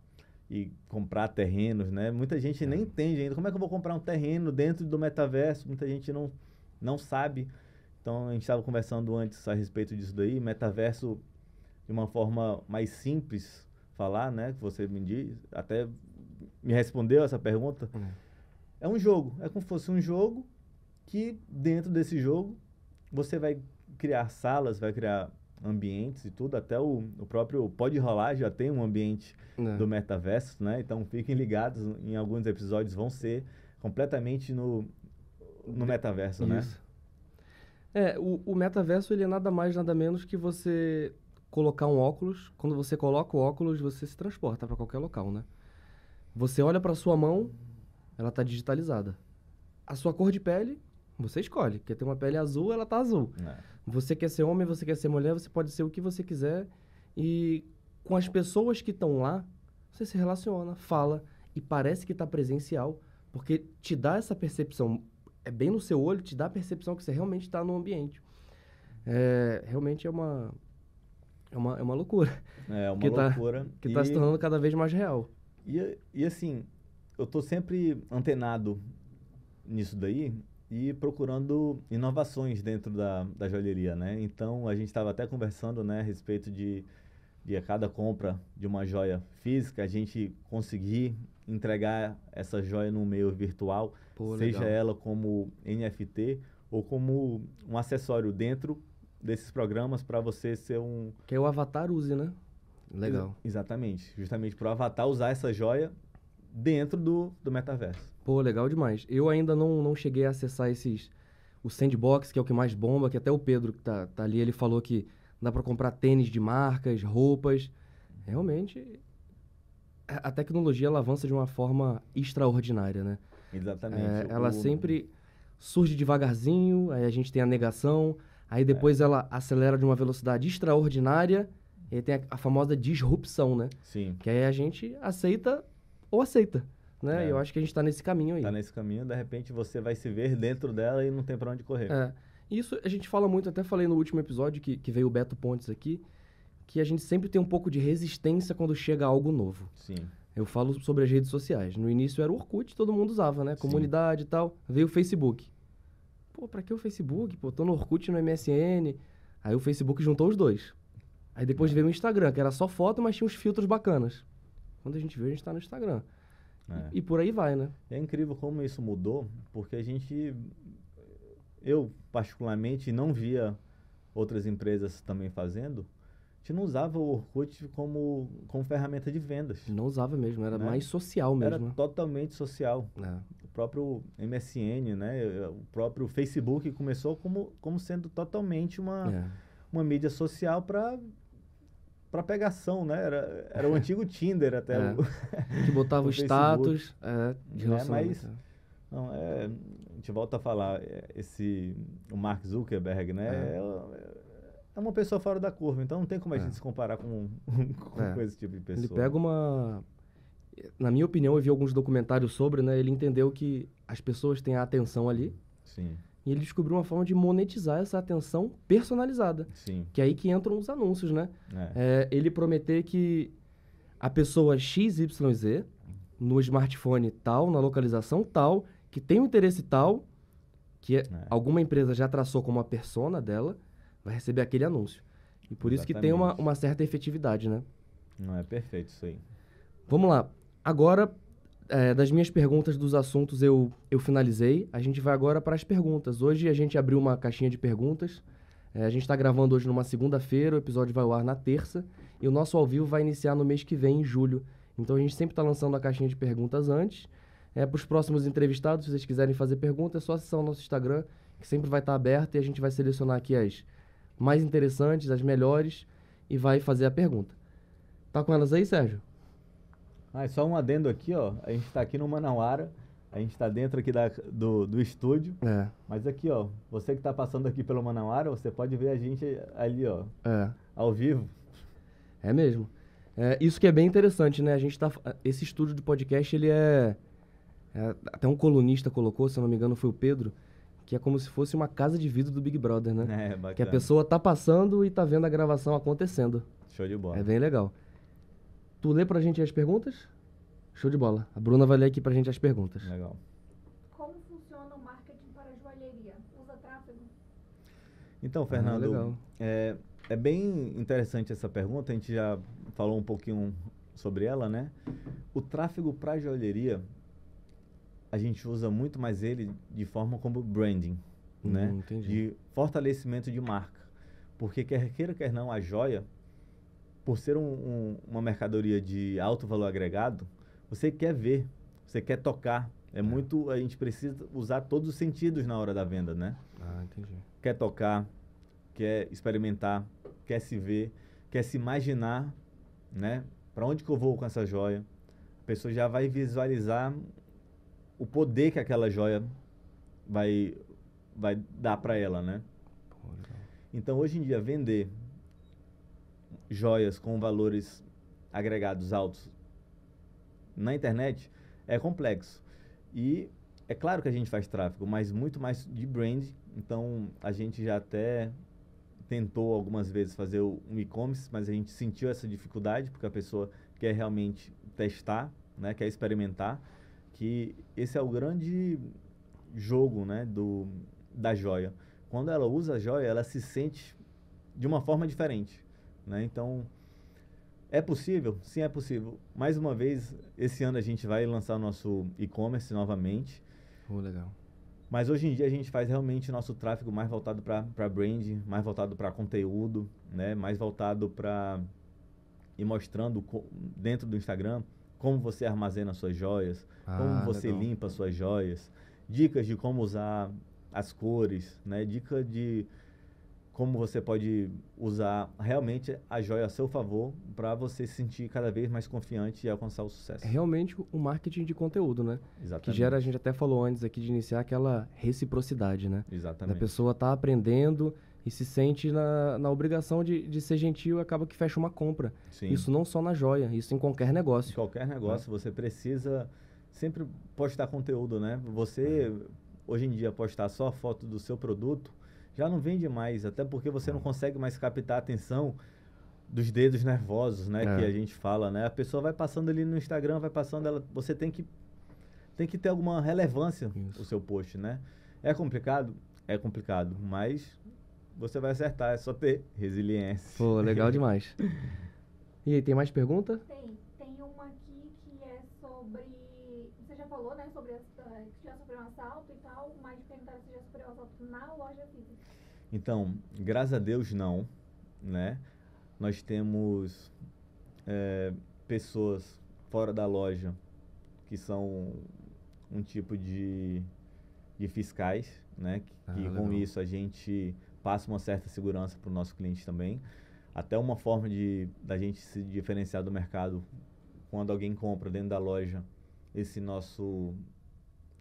e comprar terrenos, né? Muita gente é. nem entende ainda como é que eu vou comprar um terreno dentro do metaverso. Muita gente não não sabe. Então a gente estava conversando antes a respeito disso daí, metaverso de uma forma mais simples falar, né? Que você me diz, até me respondeu essa pergunta. Uhum. É um jogo, é como se fosse um jogo que dentro desse jogo você vai criar salas, vai criar ambientes e tudo, até o, o próprio Pode Rolar já tem um ambiente é. do metaverso, né? Então fiquem ligados, em alguns episódios vão ser completamente no, no metaverso, né? Isso. né? É, o, o metaverso ele é nada mais, nada menos que você colocar um óculos. Quando você coloca o óculos, você se transporta para qualquer local, né? Você olha para sua mão, ela está digitalizada. A sua cor de pele, você escolhe. Quer ter uma pele azul, ela tá azul. É. Você quer ser homem, você quer ser mulher, você pode ser o que você quiser. E com as pessoas que estão lá, você se relaciona, fala e parece que está presencial, porque te dá essa percepção, é bem no seu olho, te dá a percepção que você realmente está no ambiente. É, realmente é uma, é uma, é uma loucura. É uma que tá loucura. Tá, que está se tornando cada vez mais real. E, e assim, eu estou sempre antenado nisso daí, e procurando inovações dentro da, da joalheria, né? Então, a gente estava até conversando, né, a respeito de, de a cada compra de uma joia física, a gente conseguir entregar essa joia no meio virtual, Pô, seja legal. ela como NFT ou como um acessório dentro desses programas para você ser um... Que é o avatar use, né? Legal. Ex exatamente. Justamente para o avatar usar essa joia dentro do, do metaverso. Pô, legal demais. Eu ainda não, não cheguei a acessar esses. O sandbox, que é o que mais bomba, que até o Pedro que tá, tá ali, ele falou que dá para comprar tênis de marcas, roupas. Realmente, a tecnologia ela avança de uma forma extraordinária, né? Exatamente. É, ela o... sempre surge devagarzinho, aí a gente tem a negação, Aí depois é. ela acelera de uma velocidade extraordinária e tem a, a, famosa disrupção, né? Sim. Que aí a gente aceita ou aceita, né? É. Eu acho que a gente está nesse caminho aí. Está nesse caminho, de repente você vai se ver dentro dela e não tem para onde correr. É. Isso a gente fala muito, até falei no último episódio que, que veio o Beto Pontes aqui, que a gente sempre tem um pouco de resistência quando chega algo novo. Sim. Eu falo sobre as redes sociais. No início era o Orkut, todo mundo usava, né? Comunidade Sim. e tal. Veio o Facebook. Pô, pra que o Facebook? Pô, tô no Orkut no MSN. Aí o Facebook juntou os dois. Aí depois veio o Instagram, que era só foto, mas tinha uns filtros bacanas. Quando a gente vê, a gente tá no Instagram. É. E, e por aí vai, né? É incrível como isso mudou, porque a gente. Eu, particularmente, não via outras empresas também fazendo gente não usava o Orkut como, como ferramenta de vendas. Não usava mesmo, era né? mais social mesmo. Era totalmente social. É. O próprio MSN, né? o próprio Facebook começou como, como sendo totalmente uma, é. uma mídia social para para pegação, né? Era, era o antigo Tinder até. É. O, que botava o status é, de né? Mas, não, é, a gente volta a falar, é, esse, o Mark Zuckerberg, né? É. é é uma pessoa fora da curva, então não tem como a é. gente se comparar com, com, é. com, esse tipo de pessoa. Ele pega uma. Na minha opinião, eu vi alguns documentários sobre, né? Ele entendeu que as pessoas têm a atenção ali. Sim. E ele descobriu uma forma de monetizar essa atenção personalizada. Sim. Que é aí que entram os anúncios, né? É. É, ele prometer que a pessoa XYZ, no smartphone tal, na localização tal, que tem um interesse tal, que é. alguma empresa já traçou como a persona dela, vai receber aquele anúncio. E por Exatamente. isso que tem uma, uma certa efetividade, né? Não é perfeito isso aí. Vamos lá. Agora, é, das minhas perguntas dos assuntos eu, eu finalizei. A gente vai agora para as perguntas. Hoje a gente abriu uma caixinha de perguntas. É, a gente está gravando hoje numa segunda-feira, o episódio vai ao ar na terça. E o nosso ao vivo vai iniciar no mês que vem, em julho. Então a gente sempre está lançando a caixinha de perguntas antes. É, para os próximos entrevistados, se vocês quiserem fazer perguntas, é só acessar o nosso Instagram, que sempre vai estar tá aberto e a gente vai selecionar aqui as mais interessantes, as melhores, e vai fazer a pergunta. Tá com elas aí, Sérgio? Ah, só um adendo aqui, ó. A gente está aqui no Manauara. A gente está dentro aqui da, do, do estúdio. É. Mas aqui, ó, você que está passando aqui pelo Manauara, você pode ver a gente ali, ó. É. Ao vivo. É mesmo. É, isso que é bem interessante, né? A gente tá. Esse estúdio de podcast, ele é, é. Até um colunista colocou, se eu não me engano, foi o Pedro que é como se fosse uma casa de vidro do Big Brother, né? É, bacana. Que a pessoa tá passando e tá vendo a gravação acontecendo. Show de bola. É bem legal. Tu lê pra gente as perguntas? Show de bola. A Bruna vai ler aqui pra gente as perguntas. Legal. Como funciona o marketing para joalheria? Usa tráfego? Então, ah, Fernando, ah, é, é bem interessante essa pergunta. A gente já falou um pouquinho sobre ela, né? O tráfego para joalheria a gente usa muito mais ele de forma como branding, hum, né? Entendi. De fortalecimento de marca. Porque quer queira, quer não, a joia, por ser um, um, uma mercadoria de alto valor agregado, você quer ver, você quer tocar. É, é, muito, a gente precisa usar todos os sentidos na hora da venda, né? Ah, entendi. Quer tocar, quer experimentar, quer se ver, quer se imaginar, né? Para onde que eu vou com essa joia? A pessoa já vai visualizar o poder que aquela joia vai, vai dar para ela, né? Então, hoje em dia, vender joias com valores agregados altos na internet é complexo. E é claro que a gente faz tráfego, mas muito mais de brand. Então, a gente já até tentou algumas vezes fazer um e-commerce, mas a gente sentiu essa dificuldade, porque a pessoa quer realmente testar, né, quer experimentar que esse é o grande jogo né, do, da joia. Quando ela usa a joia, ela se sente de uma forma diferente. Né? Então, é possível? Sim, é possível. Mais uma vez, esse ano a gente vai lançar o nosso e-commerce novamente. Oh, legal. Mas hoje em dia a gente faz realmente nosso tráfego mais voltado para brand, mais voltado para conteúdo, né? mais voltado para ir mostrando dentro do Instagram como você armazena suas joias, ah, como você legal. limpa suas joias, dicas de como usar as cores, né? Dica de como você pode usar realmente a joia a seu favor para você se sentir cada vez mais confiante e alcançar o sucesso. É realmente o marketing de conteúdo, né? Exatamente. Que gera, a gente até falou antes aqui de iniciar aquela reciprocidade, né? Exatamente. A pessoa tá aprendendo e se sente na, na obrigação de, de ser gentil e acaba que fecha uma compra. Sim. Isso não só na joia, isso em qualquer Em negócio. qualquer negócio, você precisa sempre postar conteúdo, né? Você, hoje em dia, postar só a foto do seu produto já não vende mais, até porque você não consegue mais captar a atenção dos dedos nervosos, né? É. Que a gente fala, né? A pessoa vai passando ali no Instagram, vai passando, ela, você tem que, tem que ter alguma relevância Isso. o seu post, né? É complicado? É complicado, mas você vai acertar, é só ter resiliência. Pô, legal demais. E aí, tem mais pergunta? Tem, tem uma aqui que é sobre. Você já falou, né? Sobre eh, que já sofreu um assalto e tal, mas perguntaram se já sofreu um assalto na loja física. Então, graças a Deus não, né? Nós temos é, pessoas fora da loja que são um tipo de, de fiscais, né? Que, Ah, que com isso a gente passa uma certa segurança para o nosso cliente também. Até uma forma de da gente se diferenciar do mercado quando alguém compra dentro da loja, esse nosso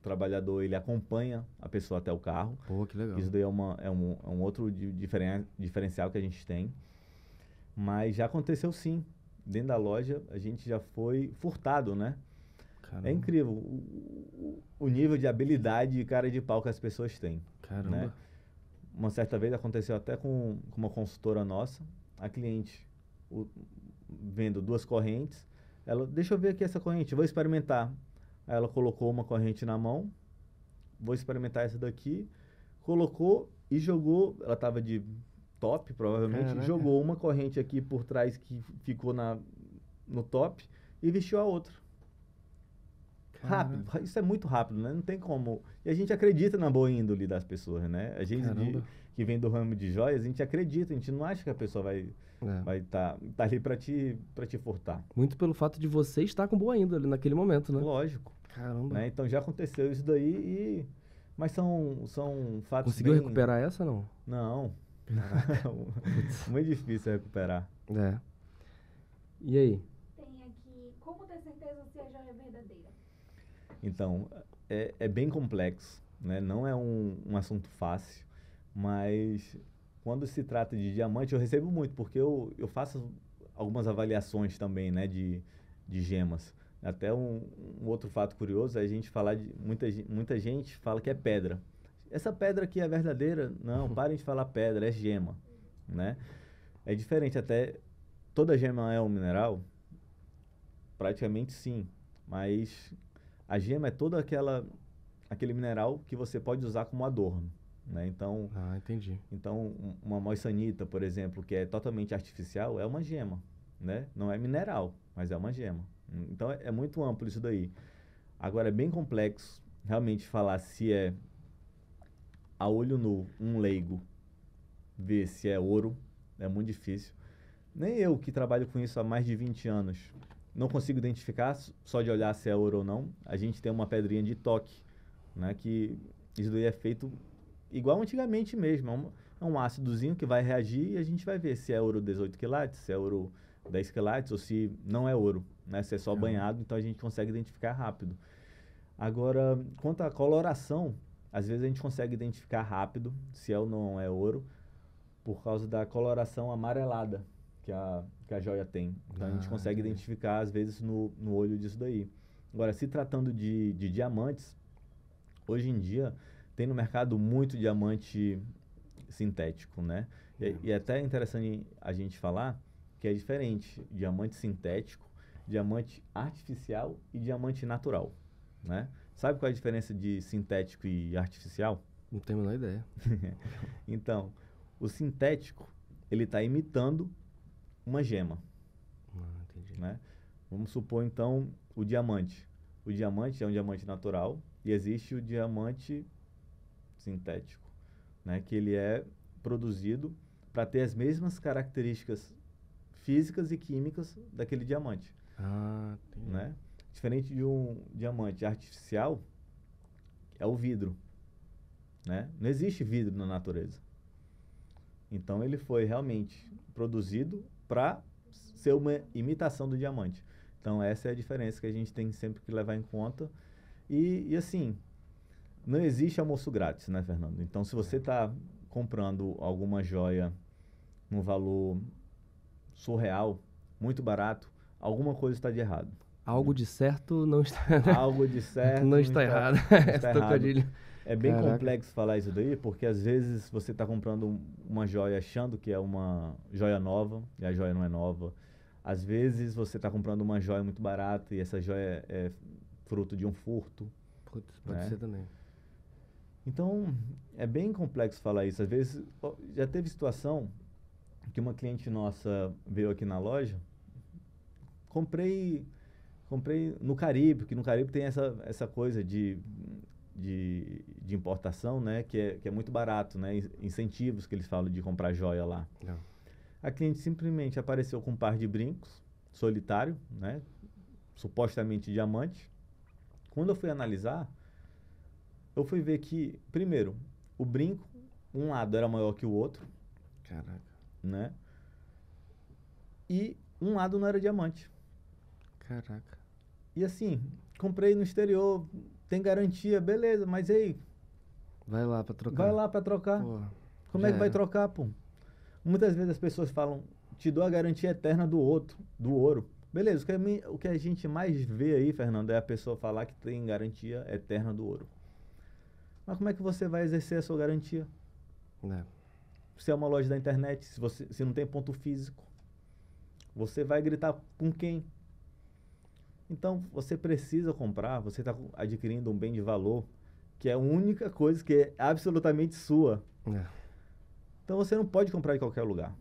trabalhador ele acompanha a pessoa até o carro. Pô, que legal. Isso daí é, uma, é, um, é um outro di- diferen, diferencial que a gente tem. Mas já aconteceu sim. Dentro da loja, a gente já foi furtado, né? Caramba. É incrível o, o- o nível de habilidade e cara de pau que as pessoas têm. Caramba. né? Uma certa vez aconteceu até com, com uma consultora nossa, a cliente o- vendo duas correntes. Ela, deixa eu ver aqui essa corrente, vou experimentar. Aí ela colocou uma corrente na mão, vou experimentar essa daqui, colocou e jogou. Ela estava de top, provavelmente, Caraca. jogou uma corrente aqui por trás que ficou na, no top e vestiu a outra. Rápido, isso é muito rápido, né? Não tem como. E a gente acredita na boa índole das pessoas, né? A gente de- que vem do ramo de joias, a gente acredita, a gente não acha que a pessoa vai É. vai estar tá, ali para te para te furtar. Muito pelo fato de você estar com boa índole naquele momento, né? Lógico, Caramba. né? Então já aconteceu isso daí e mas são são fatos Conseguiu bem- recuperar essa não? Não. Muito difícil recuperar. É. E aí? Tem aqui. Como ter certeza se a joia é verdadeira? Então, é, é bem complexo, né? Não é um, um assunto fácil, mas quando se trata de diamante, eu recebo muito, porque eu, eu faço algumas avaliações também, né? De, de gemas. Até um, um outro fato curioso é a gente falar de... Muita, muita gente fala que é pedra. Essa pedra aqui é verdadeira? Não, parem de falar pedra, é gema, né? É diferente até... Toda gema é um mineral? Praticamente sim, mas a gema é toda aquela aquele mineral que você pode usar como adorno, né? Então, Ah, entendi. então um- uma moissanita, por exemplo, que é totalmente artificial, é uma gema, né? Não é mineral, mas é uma gema. Então é, é muito amplo isso daí. Agora é bem complexo realmente falar se é a olho nu, um leigo, ver se é ouro, é muito difícil. Nem eu que trabalho com isso há mais de 20 anos, não consigo identificar só de olhar se é ouro ou não. A gente tem uma pedrinha de toque, né, que isso daí é feito igual antigamente mesmo. É um, é um ácidozinho que vai reagir e a gente vai ver se é ouro 18 quilates, se é ouro 10 quilates ou se não é ouro, né? Se é só Caramba. banhado, então a gente consegue identificar rápido. Agora, quanto à coloração, às vezes a gente consegue identificar rápido se é ou não é ouro por causa da coloração amarelada que a, que a joia tem. Então a gente Ah, consegue entendi. identificar às vezes no, no olho disso daí. Agora, se tratando de, de diamantes, hoje em dia tem no mercado muito diamante sintético, né? E, e é até interessante a gente falar que é diferente diamante sintético, diamante artificial e diamante natural, né? Sabe qual é a diferença de sintético e artificial? Não tenho a menor ideia. Então, o sintético, ele está imitando uma gema, Ah, entendi. né? Vamos supor, então, o diamante. O diamante é um diamante natural e existe o diamante sintético, né? Que ele é produzido para ter as mesmas características físicas e químicas daquele diamante, Ah, entendi. né? Diferente de um diamante artificial, é o vidro, né? Não existe vidro na natureza. Então ele foi realmente produzido para ser uma imitação do diamante. Então essa é a diferença que a gente tem sempre que levar em conta. E, e assim, não existe almoço grátis, né, Fernando? Então se você está comprando alguma joia num valor surreal, muito barato, alguma coisa está de errado. Algo de certo não está. Algo de certo não está errado. Não está errado. É bem Caraca. complexo falar isso daí, porque às vezes você está comprando uma joia achando que é uma joia nova, e a joia não é nova. Às vezes você está comprando uma joia muito barata e essa joia é fruto de um furto. Putz, pode né? ser também. Então, é bem complexo falar isso. Às vezes, já teve situação que uma cliente nossa veio aqui na loja, comprei comprei no Caribe, porque no Caribe tem essa, essa coisa de, de, de importação, né, que é, que é muito barato, né, in- incentivos que eles falam de comprar joia lá. Não. A cliente simplesmente apareceu com um par de brincos, solitário, né, supostamente diamante. Quando eu fui analisar, eu fui ver que, primeiro, o brinco, um lado era maior que o outro, Caraca. né, e um lado não era diamante. Caraca. E assim, comprei no exterior, tem garantia, beleza, mas aí, Vai lá pra trocar. vai lá para trocar. Pô, Como é que vai era. trocar, pô? Muitas vezes as pessoas falam, te dou a garantia eterna do outro, do ouro. Beleza, o que, a o que a gente mais vê aí, Fernando, é a pessoa falar que tem garantia eterna do ouro. Mas como é que você vai exercer a sua garantia? É. Se é uma loja da internet, se, você, se não tem ponto físico, você vai gritar com quem? Então, você precisa comprar, você está adquirindo um bem de valor, que é a única coisa que é absolutamente sua. É. Então você não pode comprar em qualquer lugar.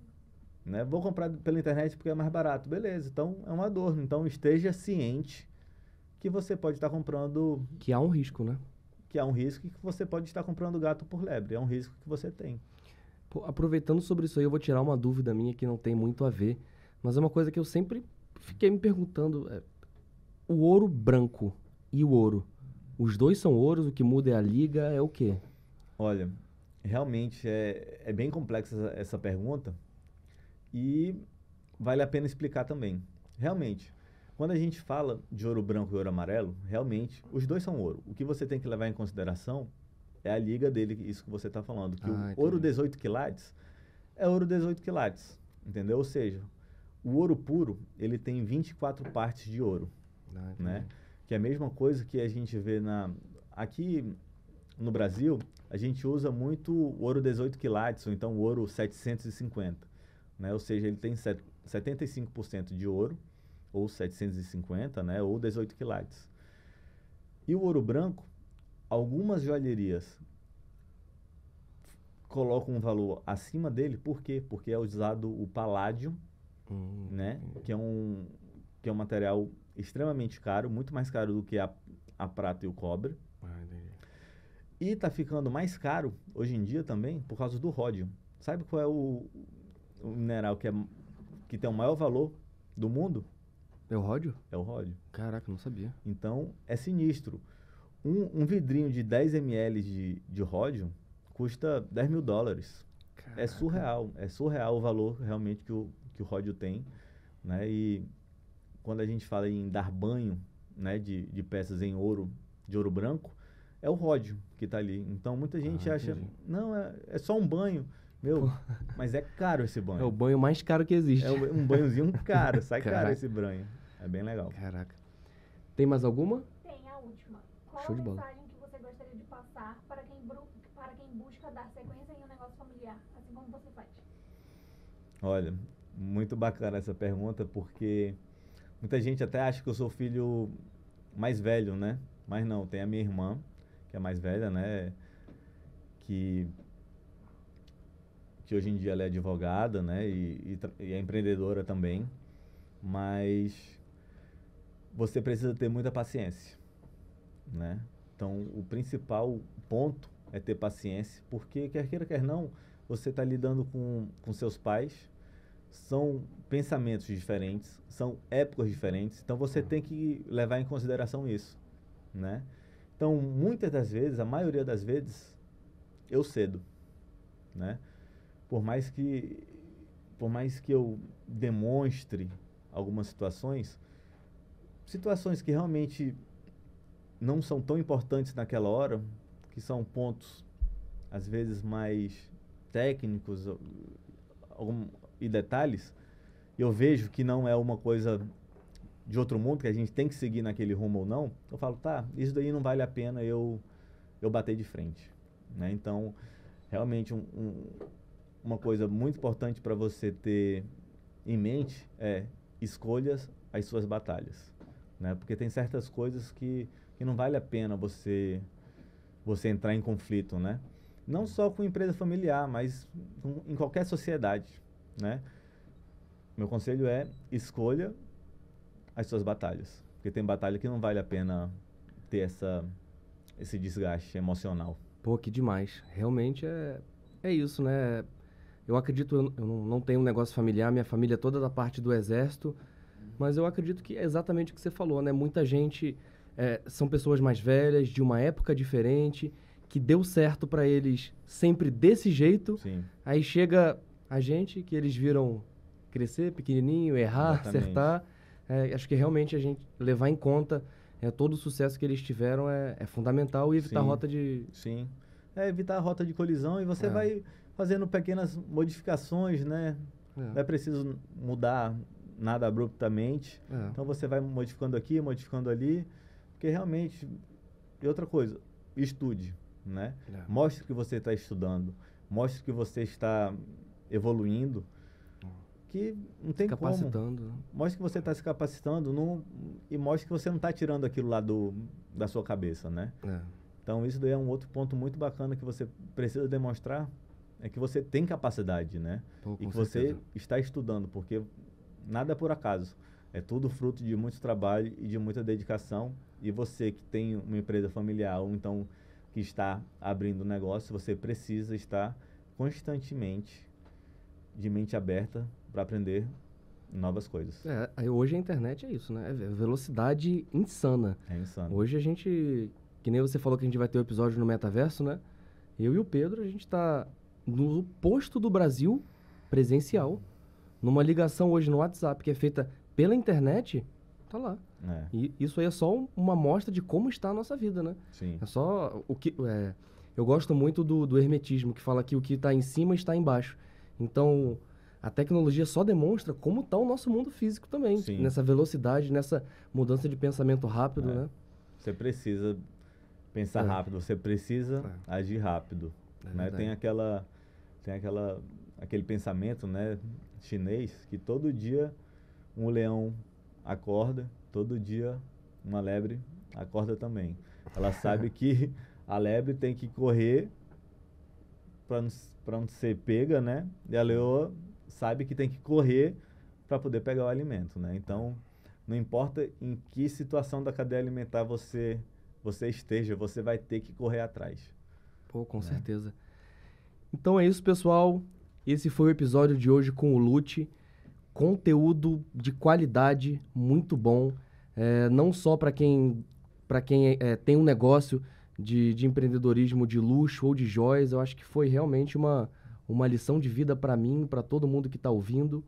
Né? Vou comprar pela internet porque é mais barato. Beleza, então é um adorno. Então esteja ciente que você pode estar comprando, Que há um risco, né? que há um risco e que você pode estar comprando gato por lebre. É um risco que você tem. Pô, aproveitando sobre isso aí, eu vou tirar uma dúvida minha que não tem muito a ver, mas é uma coisa que eu sempre fiquei me perguntando. é, o ouro branco e o ouro, os dois são ouros, o que muda é a liga, é o quê? Olha, realmente é, é bem complexa essa, essa pergunta e vale a pena explicar também. Realmente, quando a gente fala de ouro branco e ouro amarelo, realmente os dois são ouro. O que você tem que levar em consideração é a liga dele, isso que você está falando. Que Ah, o ouro entendi. 18 quilates é ouro 18 quilates, entendeu? Ou seja, o ouro puro ele tem 24 partes de ouro Ah, né? Que é a mesma coisa que a gente vê na aqui no Brasil, a gente usa muito o ouro 18 quilates ou então o ouro 750, né? Ou seja, ele tem set- 75% de ouro ou 750, né? Ou 18 quilates. E o ouro branco, algumas joalherias colocam um valor acima dele, por quê? Porque é usado o paládio Hum, né? Que é um que é um material extremamente caro, muito mais caro do que a, a prata e o cobre. ah. E está ficando mais caro hoje em dia também por causa do ródio. Sabe qual é o, o mineral que, é, que tem o maior valor do mundo? É o ródio? É o ródio. Caraca, não sabia. Então é sinistro. Um, um vidrinho de 10 ml de, de ródio custa 10 mil dólares. É Caraca. surreal, é surreal o valor realmente que o, que o ródio tem, né? E quando a gente fala em dar banho, né, de, de peças em ouro, de ouro branco, é o ródio que está ali. Então muita gente Ah, acha, entendi. não, é, é só um banho, meu, mas é caro esse banho. É o banho mais caro que existe. É um, banhozinho caro, sai caro Caraca. esse banho. É bem legal. Caraca. Tem mais alguma? Tem a última. Qual Show a de bola. mensagem que você gostaria de passar para quem, para quem busca dar sequência em um negócio familiar, assim como você faz? Olha, muito bacana essa pergunta, porque muita gente até acha que eu sou filho mais velho, né? Mas não, tem a minha irmã, que é mais velha, né? Que, que hoje em dia ela é advogada, né? E, e e é empreendedora também. Mas você precisa ter muita paciência, né? Então, o principal ponto é ter paciência, porque quer queira, quer não, você está lidando com, com seus pais, são pensamentos diferentes, são épocas diferentes, então você tem que levar em consideração isso, né? Então, muitas das vezes, a maioria das vezes, eu cedo, né? Por mais que por mais que eu demonstre algumas situações, situações que realmente não são tão importantes naquela hora, que são pontos às vezes mais técnicos algum, e detalhes, eu vejo que não é uma coisa de outro mundo, que a gente tem que seguir naquele rumo ou não, eu falo, tá, isso daí não vale a pena eu, eu bater de frente. Né? Então, realmente, um, um, uma coisa muito importante para você ter em mente é escolhas as suas batalhas. Né? Porque tem certas coisas que, que não vale a pena você, você entrar em conflito, né? Não só com empresa familiar, mas com, em qualquer sociedade, né? Meu conselho é escolha as suas batalhas. Porque tem batalha que não vale a pena ter essa, esse desgaste emocional. Pô, que demais. Realmente é, é isso, né? Eu acredito, eu não tenho um negócio familiar, minha família é toda da parte do exército, mas eu acredito que é exatamente o que você falou, né? Muita gente é, são pessoas mais velhas, de uma época diferente, que deu certo para eles sempre desse jeito. Sim. Aí chega a gente, que eles viram crescer pequenininho, errar, exatamente. acertar é, acho que realmente a gente levar em conta é, todo o sucesso que eles tiveram é, é fundamental e evitar Sim. a rota de. Sim. É evitar a rota de colisão e você é. vai fazendo pequenas modificações, né? É. Não é preciso mudar nada abruptamente. É. Então você vai modificando aqui, modificando ali, porque realmente. E outra coisa, estude, né? Mostre que você está estudando, mostre que você está evoluindo que não tem capacitando. como. Né? Mostre que você está se capacitando não, e mostre que você não está tirando aquilo lá do, da sua cabeça, né? É. Então, isso daí é um outro ponto muito bacana que você precisa demonstrar, é que você tem capacidade, né? Pô, e que certeza. você está estudando, porque nada é por acaso. É tudo fruto de muito trabalho e de muita dedicação. E você que tem uma empresa familiar ou então que está abrindo um negócio, você precisa estar constantemente de mente aberta para aprender novas coisas. É, hoje a internet é isso, né? É velocidade insana. É insano. Hoje a gente, que nem você falou que a gente vai ter o um episódio no metaverso, né? Eu e o Pedro, a gente está no posto do Brasil presencial, numa ligação hoje no WhatsApp que é feita pela internet, tá lá. É. E isso aí é só uma amostra de como está a nossa vida, né? Sim. É só o que é, eu gosto muito do, do hermetismo que fala que o que está em cima está embaixo. Então a tecnologia só demonstra como está o nosso mundo físico também. Sim. Nessa velocidade, nessa mudança de pensamento rápido, é. né? Você precisa pensar é. rápido, você precisa é. agir rápido. É né? Tem aquela tem aquela aquele pensamento, né, chinês que todo dia um leão acorda, todo dia uma lebre acorda também. Ela sabe que a lebre tem que correr para não, não ser pega, né? E a leoa sabe que tem que correr para poder pegar o alimento, né? Então, não importa em que situação da cadeia alimentar você você esteja, você vai ter que correr atrás. Pô, com né? certeza. Então é isso, pessoal. Esse foi o episódio de hoje com o Lute. Conteúdo de qualidade, muito bom. É, não só para quem, pra quem é, tem um negócio de, de empreendedorismo de luxo ou de joias, eu acho que foi realmente uma, uma lição de vida para mim, para todo mundo que está ouvindo.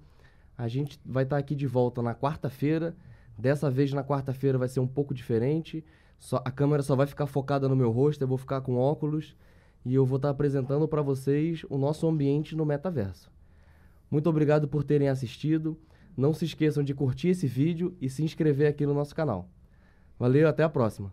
A gente vai estar tá aqui de volta na quarta-feira. Dessa vez na quarta-feira vai ser um pouco diferente. Só, a câmera só vai ficar focada no meu rosto, eu vou ficar com óculos e eu vou estar tá apresentando para vocês o nosso ambiente no metaverso. Muito obrigado por terem assistido. Não se esqueçam de curtir esse vídeo e se inscrever aqui no nosso canal. Valeu, até a próxima.